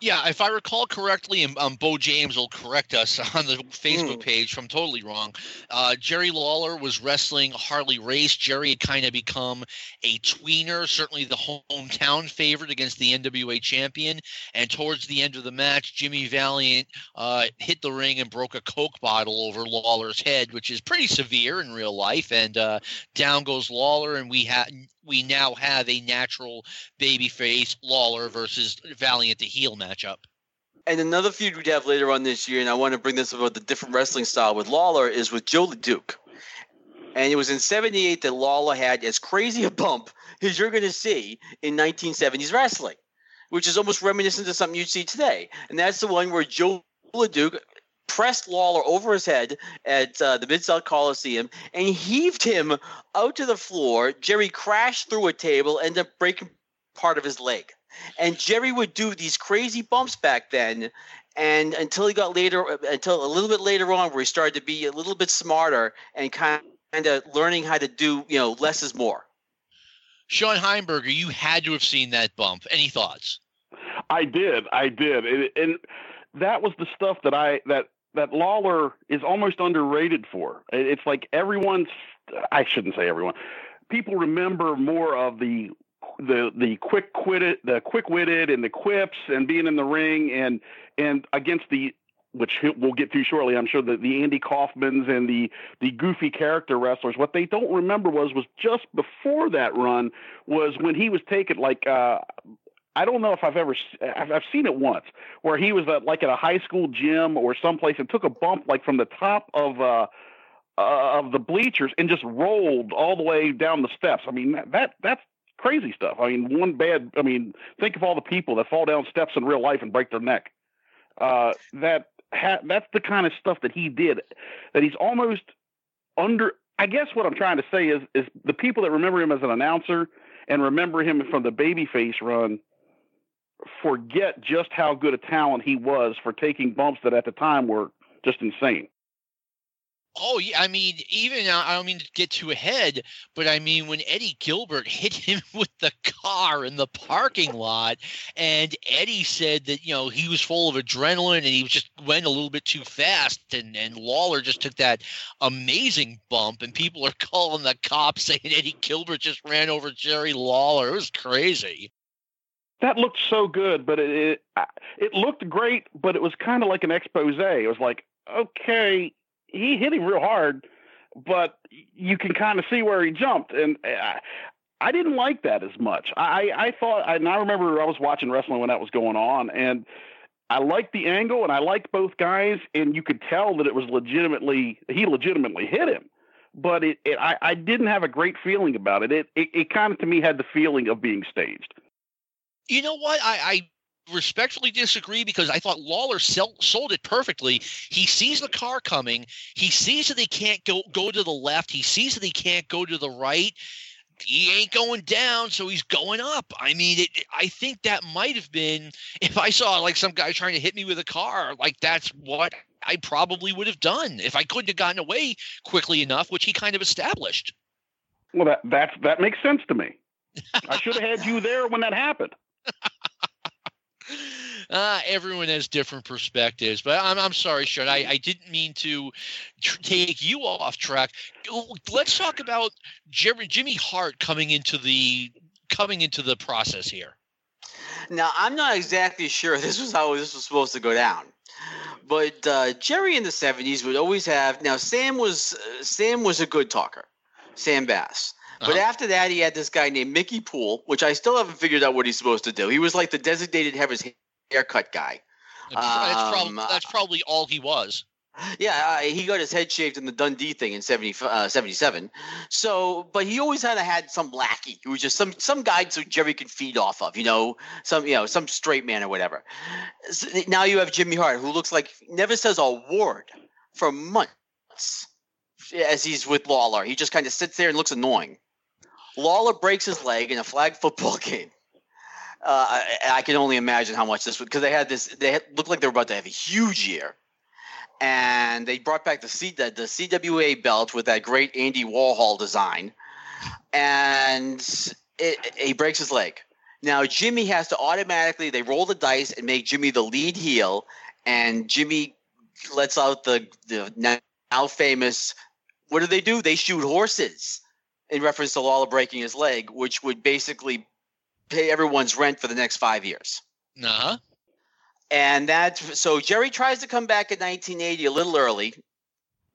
Yeah, if I recall correctly, and um, Bo James will correct us on the Facebook mm. page from totally wrong. Uh, Jerry Lawler was wrestling Harley Race. Jerry had kind of become a tweener, certainly the hometown favorite against the NWA champion. And towards the end of the match, Jimmy Valiant uh, hit the ring and broke a Coke bottle over Lawler's head, which is pretty severe in real life. And uh, down goes Lawler, and we had we now have a natural babyface Lawler versus Valiant the heel matchup. And another feud we have later on this year, and I want to bring this about the different wrestling style with Lawler, is with Joe LeDuc. And it was in 78 that Lawler had as crazy a bump as you're going to see in 1970s wrestling, which is almost reminiscent of something you'd see today. And that's the one where Joe LeDuc pressed Lawler over his head at uh, the Mid South Coliseum and heaved him out to the floor. Jerry crashed through a table, ended up breaking part of his leg. And Jerry would do these crazy bumps back then. And until he got later, until a little bit later on, where he started to be a little bit smarter and kind of learning how to do, you know, less is more. Shawn Heimberger, you had to have seen that bump. Any thoughts? I did. I did. And, and that was the stuff that I that that Lawler is almost underrated for. It's like everyone's I shouldn't say everyone. People remember more of the the the quick witted the quick witted and the quips and being in the ring and and against the which we'll get to shortly. I'm sure that the Andy Kaufmans and the the goofy character wrestlers. What they don't remember was was just before that run was when he was taken like uh, I don't know if I've ever I've, I've seen it once where he was at, like at a high school gym or someplace and took a bump like from the top of uh, uh, of the bleachers and just rolled all the way down the steps. I mean that, that that's crazy stuff. I mean one bad. I mean think of all the people that fall down steps in real life and break their neck. Uh, that ha- that's the kind of stuff that he did. That he's almost under. I guess what I'm trying to say is is the people that remember him as an announcer and remember him from the babyface run forget just how good a talent he was for taking bumps that at the time were just insane. Oh yeah, I mean, even uh, I don't mean to get too ahead, but I mean when Eddie Gilbert hit him with the car in the parking lot, and Eddie said that you know he was full of adrenaline and he just went a little bit too fast, and and Lawler just took that amazing bump, and people are calling the cops saying Eddie Gilbert just ran over Jerry Lawler. It was crazy that looked so good, but it it, it looked great, but it was kind of like an expose. It was like, okay, he hit him real hard, but you can kind of see where he jumped, and eh, I, I didn't like that as much. I I thought, and I remember I was watching wrestling when that was going on, and I liked the angle, and I liked both guys, and you could tell that it was legitimately he legitimately hit him. But it, it I, I didn't have a great feeling about it. It, it, it kind of to me had the feeling of being staged. You know what? I, I respectfully disagree because I thought Lawler sell, sold it perfectly. He sees the car coming. He sees that they can't go go to the left. He sees that he can't go to the right. He ain't going down, so he's going up. I mean, it, I think that might have been if I saw like some guy trying to hit me with a car, like that's what I probably would have done if I couldn't have gotten away quickly enough, which he kind of established. Well, that that's that makes sense to me. I should have had you there when that happened. Uh, everyone has different perspectives, but I'm, I'm sorry, Sean. I, I didn't mean to tr- take you off track. Let's talk about Jimmy, Jimmy Hart coming into the coming into the process here. Now, I'm not exactly sure this was how this was supposed to go down, but uh, Jerry in the '70s would always have. Now, Sam was uh, Sam was a good talker, Sam Bass. But uh-huh. after that, he had this guy named Mickey Poole, which I still haven't figured out what he's supposed to do. He was like the designated have his haircut guy. That's, um, probably, that's probably all he was. Yeah, uh, he got his head shaved in the Dundee thing in 70, uh, 77. So, but he always had had some lackey who was just some some guy so Jerry could feed off of, you know, some you know some straight man or whatever. So now you have Jimmy Hart, who looks like never says a word for months as he's with Lawler. He just kind of sits there and looks annoying. Lawler breaks his leg in a flag football game. Uh, I, I, can only imagine how much this would because they had this. They had, looked like they were about to have a huge year, and they brought back the C the, the CWA belt with that great Andy Warhol design, and it, he breaks his leg. Now Jimmy has to automatically they roll the dice and make Jimmy the lead heel, and Jimmy lets out the the now famous. What do they do? They shoot horses in reference to Lawler breaking his leg, which would basically pay everyone's rent for the next five years. Uh huh. And that so Jerry tries to come back in 1980 a little early.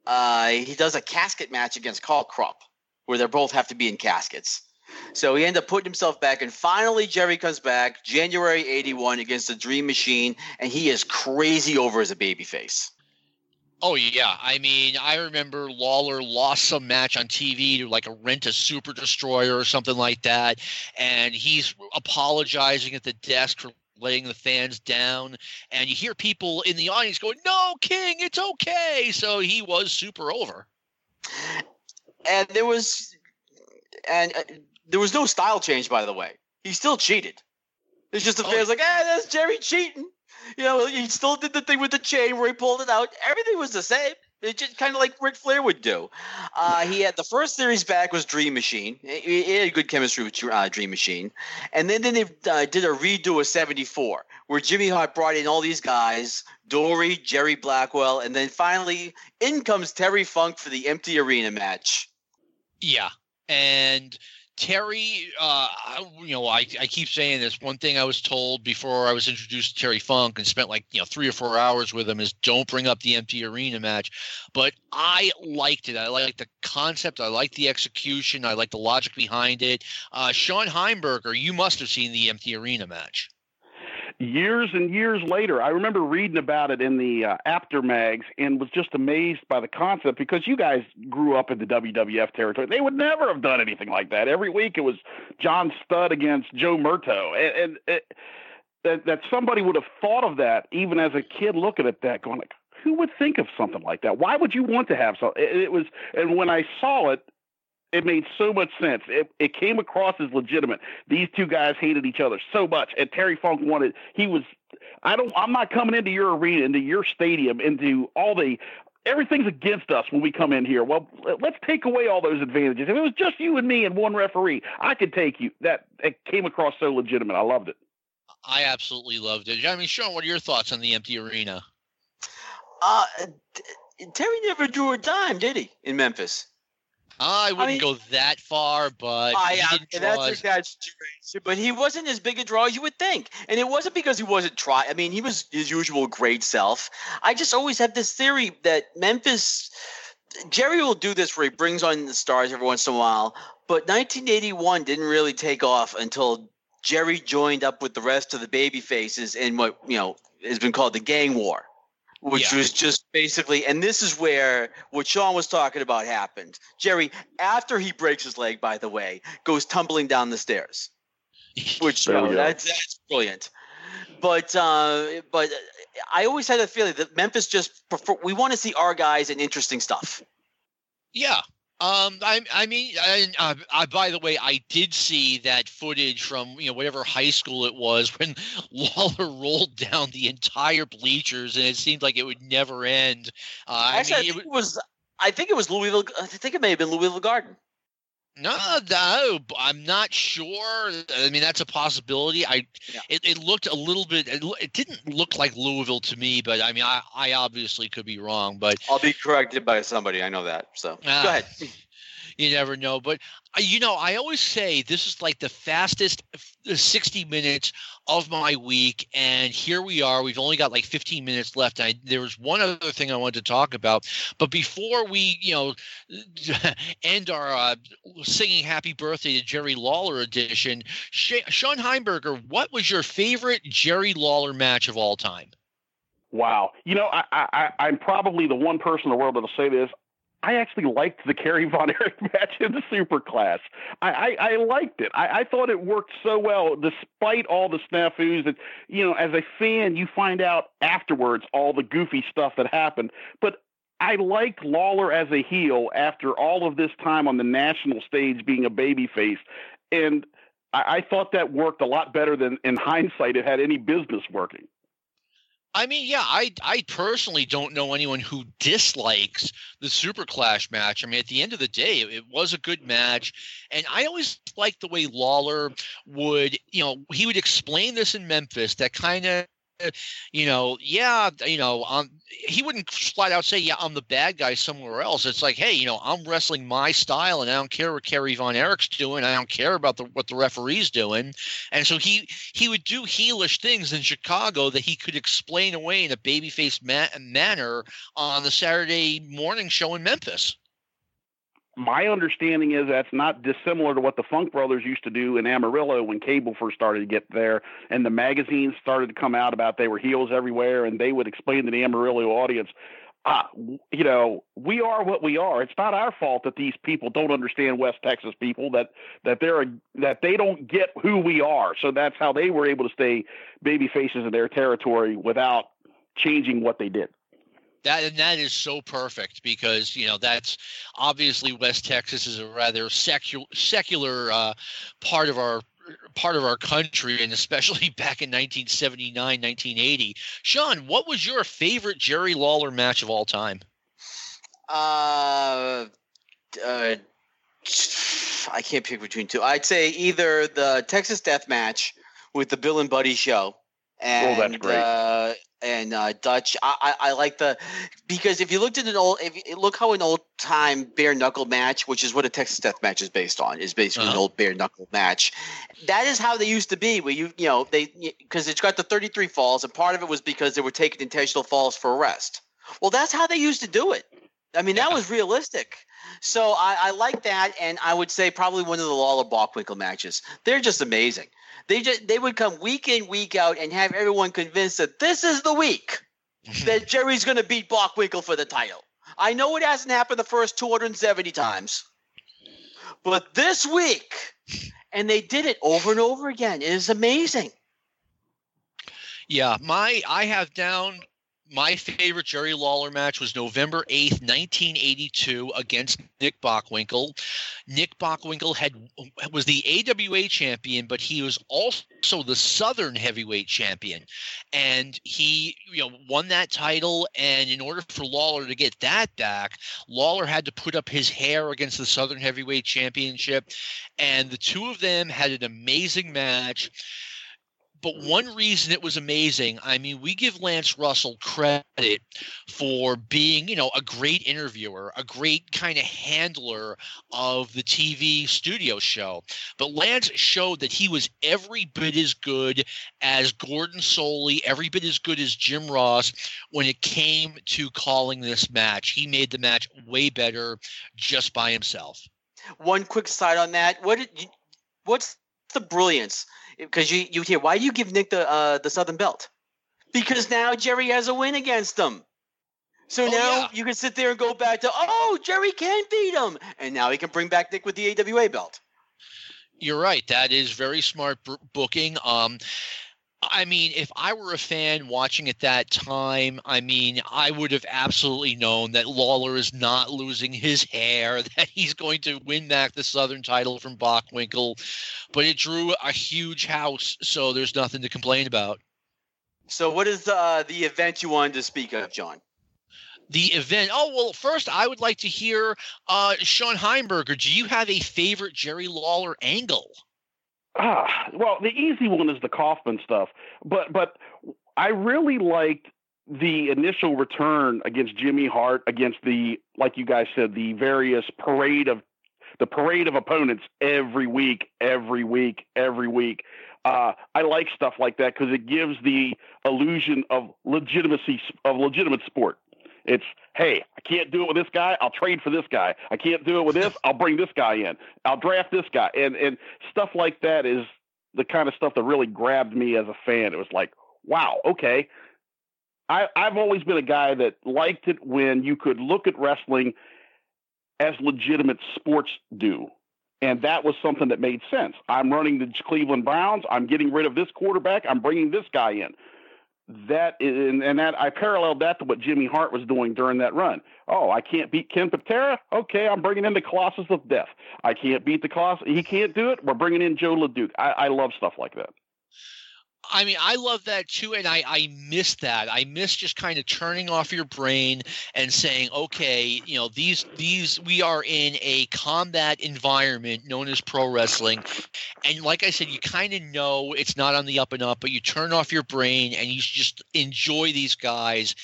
Uh, he does a casket match against Karl Krupp, where they both have to be in caskets. So he ended up putting himself back, and finally Jerry comes back January '81 against the Dream Machine, and he is crazy over as a babyface. Oh yeah, I mean, I remember Lawler lost some match on TV to like a rent a super destroyer or something like that, and he's apologizing at the desk for letting the fans down, and you hear people in the audience going, "No, King, it's okay." So he was super over. And there was, and uh, there was no style change, by the way. He still cheated. It's just the oh. fans like, "Ah, that's Jerry cheating." You know, he still did the thing with the chain where he pulled it out. Everything was the same. It just kind of like Ric Flair would do. Uh, he had the first series back was Dream Machine. He, had good chemistry with uh, Dream Machine, and then, then they uh, did a redo of '74 where Jimmy Hart brought in all these guys: Dory, Jerry Blackwell, and then finally in comes Terry Funk for the empty arena match. Yeah, and Terry, uh, you know, I, I keep saying this. One thing I was told before I was introduced to Terry Funk and spent like, you know, three or four hours with him is don't bring up the empty arena match. But I liked it. I liked the concept. I liked the execution. I liked the logic behind it. Uh, Shawn Heimberger, you must have seen the empty arena match years and years later, I remember reading about it in the uh, mags and was just amazed by the concept because you guys grew up in the WWF territory. They would never have done anything like that. Every week it was John Studd against Joe Mirto, and, and it, that that somebody would have thought of that even as a kid looking at that, going like, who would think of something like that? Why would you want to have so? It, it was, and when I saw it, it made so much sense. It, it came across as legitimate. These two guys hated each other so much, and Terry Funk wanted. He was. I don't. I'm not coming into your arena, into your stadium, into all the. Everything's against us when we come in here. Well, let's take away all those advantages. If it was just you and me and one referee, I could take you. That it came across so legitimate. I loved it. I absolutely loved it. I mean, Sean, what are your thoughts on the empty arena? Uh, Terry never drew a dime, did he, in Memphis? I wouldn't I mean, go that far, but I, he uh, that's exaggeration. But he wasn't as big a draw as you would think, and it wasn't because he wasn't trying. I mean, he was his usual great self. I just always have this theory that Memphis. Jerry will do this where he brings on the stars every once in a while, but 1981 didn't really take off until Jerry joined up with the rest of the baby faces in what you know has been called the gang war which yeah. was just basically, and this is where what Sean was talking about happened. Jerry, after he breaks his leg, by the way, goes tumbling down the stairs. which you know, that's that's brilliant. But uh, but I always had a feeling that Memphis just prefer. We want to see our guys in interesting stuff. Yeah, um, I, I mean, I, uh, I, by the way, I did see that footage from you know whatever high school it was when Lawler rolled down the entire bleachers, and it seemed like it would never end. Uh, Actually, I, mean, I it, was, I think it was Louisville. I think it may have been Louisville Garden. No, no, I'm not sure. I mean, that's a possibility. I yeah. it, it looked a little bit. It, it, didn't look like Louisville to me, but I mean, I, I obviously could be wrong. But I'll be corrected by somebody. I know that. So go ah. ahead you never know. But uh, you know, I always say this is like the fastest 60 minutes of my week, and here we are. We've only got like 15 minutes left. I, there was one other thing I wanted to talk about, but before we, you know, end our uh, singing "Happy Birthday" to Jerry Lawler edition, Shawn Heimberger, what was your favorite Jerry Lawler match of all time? Wow. You know, I, I, I'm probably the one person in the world that'll say this. I actually liked the Kerry Von Erich match in the Super Clash. I, I, I liked it. I, I, thought it worked so well, despite all the snafus. That you know, as a fan, you find out afterwards all the goofy stuff that happened. But I liked Lawler as a heel after all of this time on the national stage being a babyface, and I, I thought that worked a lot better than, in hindsight, it had any business working. I mean, yeah, I I personally don't know anyone who dislikes the Super Clash match. I mean, at the end of the day, it, it was a good match, and I always liked the way Lawler would, you know, he would explain this in Memphis that kind of you know, yeah, you know, um, he wouldn't flat out say, yeah, I'm the bad guy somewhere else. It's like, hey, you know, I'm wrestling my style, and I don't care what Kerry Von Erich's doing. I don't care about the, what the referee's doing. And so he he would do heelish things in Chicago that he could explain away in a babyface ma- manner on the Saturday morning show in Memphis my understanding is that's not dissimilar to what the Funk Brothers used to do in Amarillo when cable first started to get there, and the magazines started to come out about they were heels everywhere, and they would explain to the Amarillo audience, ah, you know, we are what we are. It's not our fault that these people don't understand West Texas people that that they're that they don't get who we are. So that's how they were able to stay baby faces in their territory without changing what they did. That and that is so perfect because you know that's obviously West Texas is a rather secular secular uh, part of our part of our country and especially back in 1979 1980 sean what was your favorite jerry lawler match of all time? Uh, uh i can't pick between two. I'd say either the texas death match with the bill and buddy show and oh, that's great. Uh, and uh, Dutch. I, I, I, like the because if you looked at an old, if you look how an old time bare knuckle match, which is what a Texas Death match is based on, is basically uh-huh. an old bare knuckle match. That is how they used to be. Where you you know they because it's got the thirty three falls, and part of it was because they were taking intentional falls for rest. Well, that's how they used to do it. I mean, yeah. that was realistic. So I, I like that, and I would say probably one of the Lawler Bockwinkel matches. They're just amazing. They just they would come week in week out and have everyone convinced that this is the week that Jerry's going to beat Bockwinkel for the title. I know it hasn't happened the first 270 times, but this week, and they did it over and over again. It is amazing. Yeah, my I have down my favorite Jerry Lawler match was November 8th, 1982 against Nick Bockwinkel. Nick Bockwinkel had was the AWA champion, but he was also the Southern heavyweight champion. And he, you know, won that title and in order for Lawler to get that back, Lawler had to put up his hair against the Southern heavyweight championship and the two of them had an amazing match but mm-hmm. one reason it was amazing, I mean, we give Lance Russell credit for being, you know, a great interviewer, a great kind of handler of the TV studio show. But Lance showed that he was every bit as good as Gordon Solie, every bit as good as Jim Ross when it came to calling this match. He made the match way better just by himself. One quick side on that. What did you, what's the brilliance because you you hear why do you give Nick the uh, the Southern Belt? Because now Jerry has a win against him. So oh, now yeah. you can sit there and go back to oh Jerry can beat him, and now he can bring back Nick with the AWA belt. You're right. That is very smart b- booking. Um, I mean, if I were a fan watching at that time, I mean, I would have absolutely known that Lawler is not losing his hair, that he's going to win back the Southern title from Bockwinkel. But it drew a huge house, so there's nothing to complain about. So, what is uh, the event you wanted to speak of, John? The event. Oh well, first I would like to hear uh, Shawn Heimberger. Do you have a favorite Jerry Lawler angle? Ah, well, the easy one is the Kaufman stuff, but but I really liked the initial return against Jimmy Hart against the like you guys said the various parade of the parade of opponents every week, every week, every week. Uh, I like stuff like that because it gives the illusion of legitimacy of legitimate sport. It's hey, I can't do it with this guy. I'll trade for this guy. I can't do it with this. I'll bring this guy in. I'll draft this guy. And and stuff like that is the kind of stuff that really grabbed me as a fan. It was like, wow, okay. I, I've always been a guy that liked it when you could look at wrestling as legitimate sports do. And that was something that made sense. I'm running the Cleveland Browns. I'm getting rid of this quarterback. I'm bringing this guy in that is, and that I paralleled that to what Jimmy Hart was doing during that run. Oh, I can't beat Ken Patera. Okay, I'm bringing in the Colossus of Death. I can't beat the Colossus. He can't do it. We're bringing in Joe LeDuc. I, I love stuff like that. I mean, I love that too, and I I miss that. I miss just kind of turning off your brain and saying, okay, you know, these these we are in a combat environment known as pro wrestling, and like I said, you kind of know it's not on the up and up, but you turn off your brain and you just enjoy these guys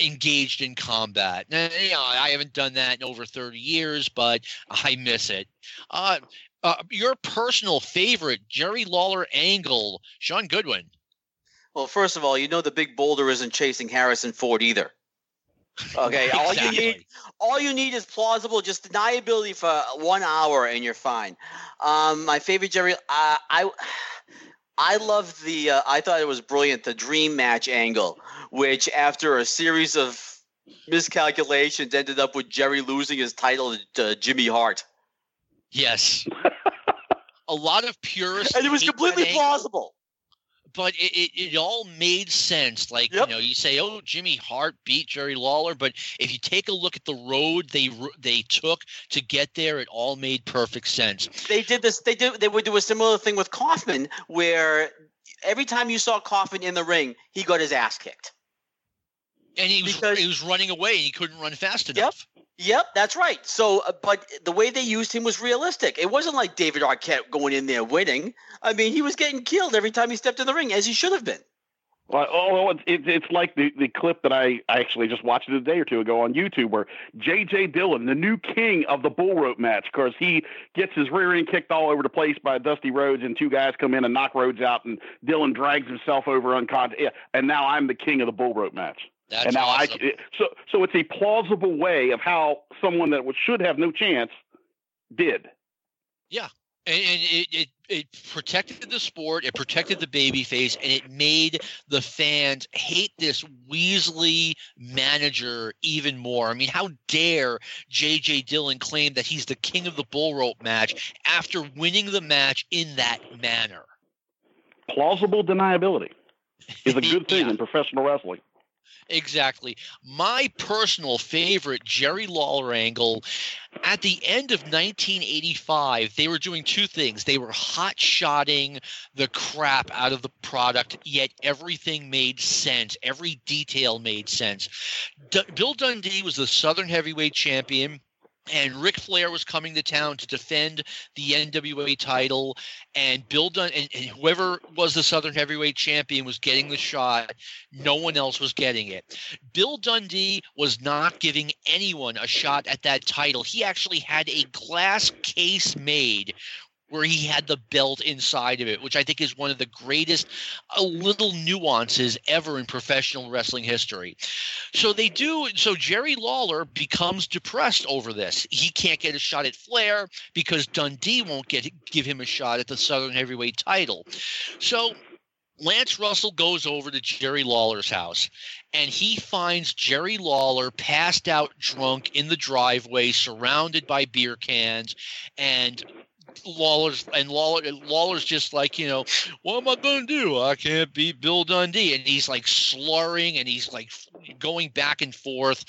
engaged in combat. Now, you know, I haven't done that in over 30 years, but I miss it. Uh, uh, your personal favorite Jerry Lawler angle, Sean Goodwin. Well, first of all, you know the big boulder isn't chasing Harrison Ford either. Okay, exactly. all you need all you need is plausible just deniability for one hour and you're fine. Um, my favorite Jerry, uh, I I love the uh, I thought it was brilliant the dream match angle, which after a series of miscalculations ended up with Jerry losing his title to Jimmy Hart. Yes. a lot of purists. And it was completely plausible. But it, it, it, all made sense. Like, yep. you know, you say, oh, Jimmy Hart beat Jerry Lawler. But if you take a look at the road they they took to get there, it all made perfect sense. They did this. They did. They would do a similar thing with Kaufman, where every time you saw Kaufman in the ring, he got his ass kicked. And he was, because, he was running away. And he couldn't run fast enough. Yep. Yep, that's right. So, uh, but the way they used him was realistic. It wasn't like David Arquette going in there winning. I mean, he was getting killed every time he stepped in the ring, as he should have been. Well, oh, it's, it's like the, the clip that I, I actually just watched a day or two ago on YouTube where J.J. Dillon, the new king of the bull rope match, because he gets his rear end kicked all over the place by Dusty Rhodes, and two guys come in and knock Rhodes out, and Dillon drags himself over unconscious. And now I'm the king of the bull rope match. That's and now awesome. I so so it's a plausible way of how someone that should have no chance did. Yeah, and, it, it it protected the sport, it protected the baby face, and it made the fans hate this Weasley manager even more. I mean, how dare J.J. Dillon claim that he's the king of the bull rope match after winning the match in that manner? Plausible deniability is a good thing yeah. in professional wrestling. Exactly. My personal favorite Jerry Lawler angle at the end of 1985, they were doing two things. They were hot shotting the crap out of the product, yet everything made sense. Every detail made sense. D- Bill Dundee was the Southern Heavyweight Champion and Ric Flair was coming to town to defend the NWA title, and Bill Dun and, and, whoever was the Southern Heavyweight Champion was getting the shot. No one else was getting it. Bill Dundee was not giving anyone a shot at that title. He actually had a glass case made where he had the belt inside of it, which I think is one of the greatest uh, little nuances ever in professional wrestling history. So they do. So Jerry Lawler becomes depressed over this. He can't get a shot at Flair because Dundee won't get give him a shot at the Southern Heavyweight title. So Lance Russell goes over to Jerry Lawler's house and he finds Jerry Lawler passed out drunk in the driveway, surrounded by beer cans. And Lawler's and Lawler Lawler's just like you know what am I going to do? I can't beat Bill Dundee, and he's like slurring and he's like going back and forth.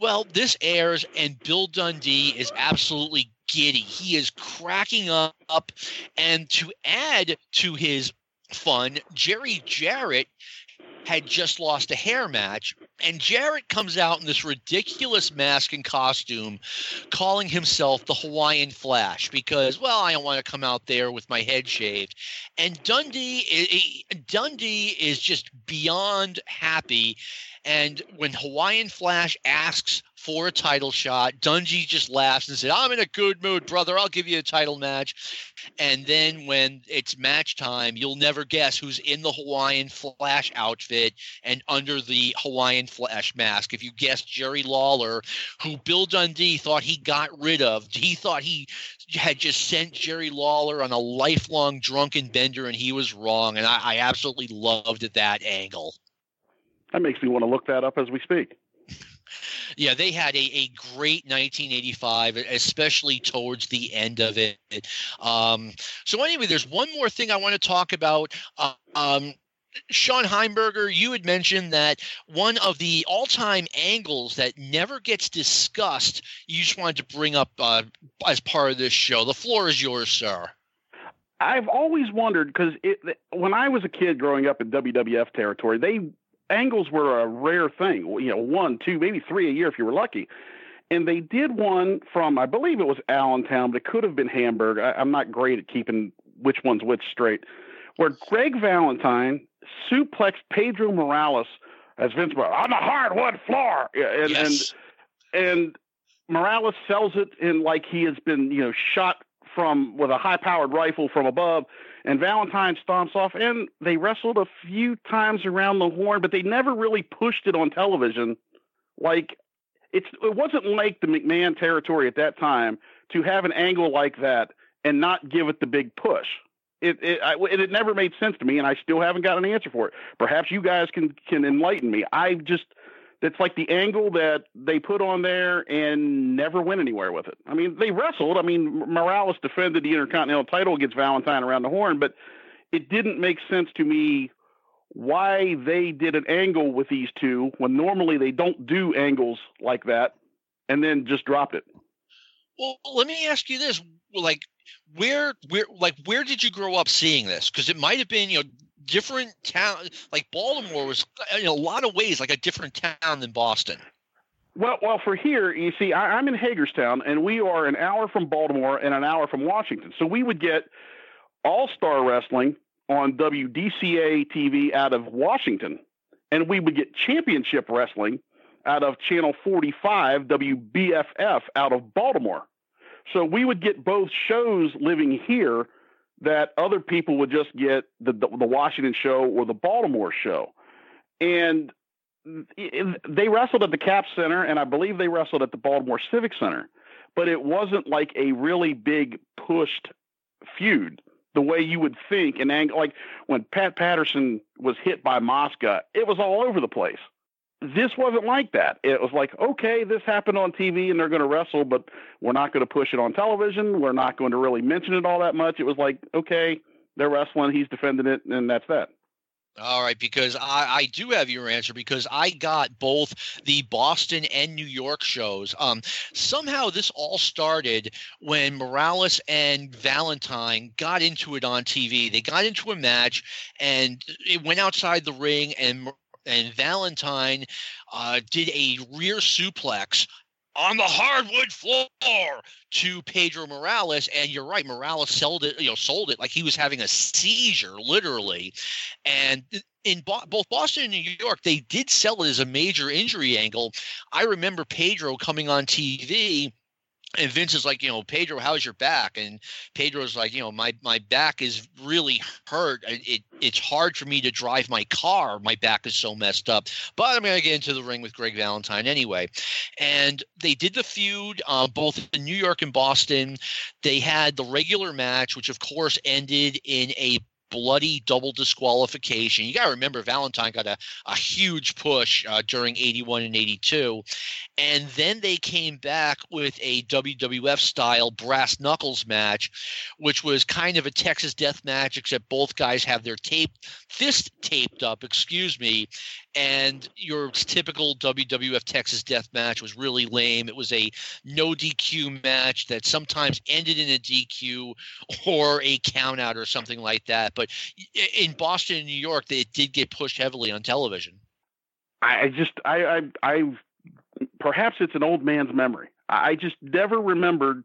Well, this airs, and Bill Dundee is absolutely giddy. He is cracking up, and to add to his fun, Jerry Jarrett had just lost a hair match, and Jarrett comes out in this ridiculous mask and costume, calling himself the Hawaiian Flash because, well, I don't want to come out there with my head shaved. And Dundee, Dundee is just beyond happy. And when Hawaiian Flash asks for a title shot. Dundee just laughs and said, I'm in a good mood, brother. I'll give you a title match. And then when it's match time, you'll never guess who's in the Hawaiian Flash outfit and under the Hawaiian Flash mask. If you guessed Jerry Lawler, who Bill Dundee thought he got rid of, he thought he had just sent Jerry Lawler on a lifelong drunken bender, and he was wrong. And I, I absolutely loved that angle. That makes me want to look that up as we speak yeah, they had a, a great 1985, especially towards the end of it. Um, so anyway, there's one more thing I want to talk about. Um, Shawn Heimberger, you had mentioned that one of the all-time angles that never gets discussed, you just wanted to bring up uh, as part of this show. The floor is yours, sir. I've always wondered because when I was a kid growing up in WWF territory, they angles were a rare thing. You know, one, two, maybe three a year if you were lucky. And they did one from, I believe it was Allentown, but it could have been Hamburg. I, am not great at keeping which one's which straight. Where Greg Valentine suplexed Pedro Morales as Vince on the hardwood floor, and yes. and and Morales sells it in like he has been, you know, shot from with a high powered rifle from above and Valentine stomps off, and they wrestled a few times around the horn, but they never really pushed it on television. Like it's it wasn't like the McMahon territory at that time to have an angle like that and not give it the big push. It it, I, it it never made sense to me, and I still haven't got an answer for it. Perhaps you guys can can enlighten me. I just it's like the angle that they put on there and never went anywhere with it. I mean, they wrestled. I mean, Morales defended the Intercontinental title against Valentine around the horn, but it didn't make sense to me why they did an angle with these two when normally they don't do angles like that and then just dropped it. Well, let me ask you this: like, where, where, like, where did you grow up seeing this? Because it might have been, you know, different town. Like Baltimore was uh, in a lot of ways like a different town than Boston. Well, well, for here, you see, I, am in Hagerstown, and we are an hour from Baltimore and an hour from Washington. So we would get All Star Wrestling on WDCA TV out of Washington, and we would get Championship Wrestling out of Channel 45 WBFF out of Baltimore. So we would get both shows living here that other people would just get the, the, the Washington show or the Baltimore show, and they wrestled at the Cap Center, and I believe they wrestled at the Baltimore Civic Center, but it wasn't like a really big pushed feud the way you would think. And like when Pat Patterson was hit by Mosca, it was all over the place this wasn't like that. It was like, okay, this happened on TV and they're going to wrestle, but we're not going to push it on television. We're not going to really mention it all that much. It was like, okay, they're wrestling, he's defending it, and that's that. All right, because I, I do have your answer because I got both the Boston and New York shows. Um, somehow this all started when Morales and Valentine got into it on TV. They got into a match and it went outside the ring, and and Valentine uh, did a rear suplex on the hardwood floor to Pedro Morales. And you're right, Morales sold it, you know, sold it like he was having a seizure, literally. And in Bo- both Boston and New York, they did sell it as a major injury angle. I remember Pedro coming on TV and Vince is like, you know, Pedro, how's your back? And Pedro's like, you know, my my back is really hurt. It it's hard for me to drive my car. My back is so messed up. But I'm gonna get into the ring with Greg Valentine anyway. And they did the feud, uh, both in New York and Boston. They had the regular match, which of course ended in a bloody double disqualification. You got to remember, Valentine got a, a huge push uh, during 81 and 82. And then they came back with a WWF style brass knuckles match, which was kind of a Texas death match, except both guys have their tape fist taped up, excuse me. And your typical WWF Texas death match was really lame. It was a no DQ match that sometimes ended in a DQ or a countout or something like that. But in Boston and New York, it did get pushed heavily on television. I just, I, I, I perhaps it's an old man's memory. I just never remembered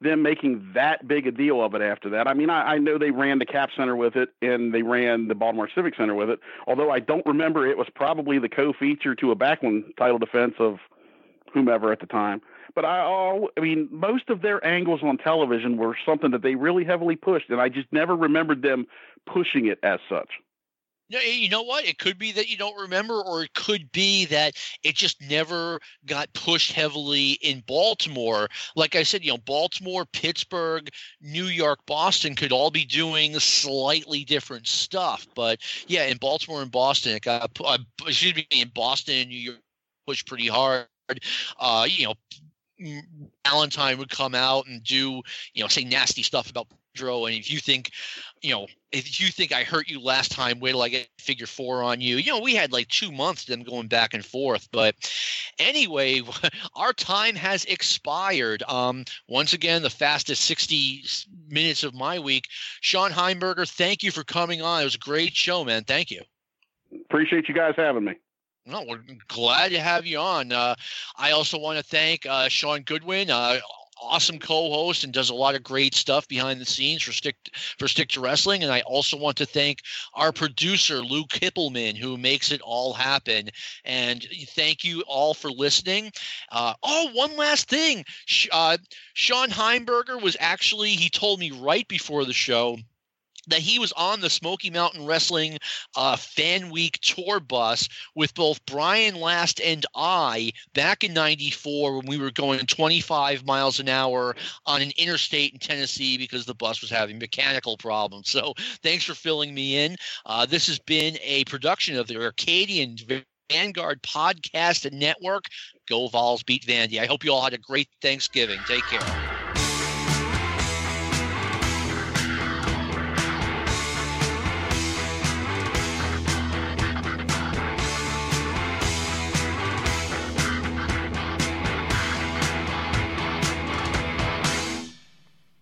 them making that big a deal of it after that. I mean, I, I know they ran the Cap Center with it and they ran the Baltimore Civic Center with it, although I don't remember it was probably the co-feature to a Backlund title defense of whomever at the time. But I, all, I mean, most of their angles on television were something that they really heavily pushed, and I just never remembered them pushing it as such. No, you know what? It could be that you don't remember, or it could be that it just never got pushed heavily in Baltimore. Like I said, you know, Baltimore, Pittsburgh, New York, Boston could all be doing slightly different stuff. But yeah, in Baltimore and Boston, it got uh, excuse me, in Boston and New York pushed pretty hard. Uh, you know, Valentine would come out and do, you know, say nasty stuff about Pedro. And if you think, you know, if you think I hurt you last time, wait till I get figure four on you. You know, we had like two months them going back and forth. But anyway, our time has expired. Um, once again, the fastest 60 minutes of my week. Shawn Heimberger, thank you for coming on. It was a great show, man. Thank you. Appreciate you guys having me. No, we're glad to have you on. Uh, I also want to thank uh, Sean Goodwin, uh, awesome co-host, and does a lot of great stuff behind the scenes for stick for stick to wrestling. And I also want to thank our producer Luke Hippelman, who makes it all happen. And thank you all for listening. Uh, oh, one last thing, uh, Shawn Heimberger was actually he told me right before the show that he was on the Smoky Mountain Wrestling uh, Fan Week tour bus with both Brian Last and I back in 94 when we were going 25 miles an hour on an interstate in Tennessee because the bus was having mechanical problems. So thanks for filling me in. Uh, this has been a production of the Arcadian Vanguard Podcast and Network. Go Vols, beat Vandy. I hope you all had a great Thanksgiving. Take care.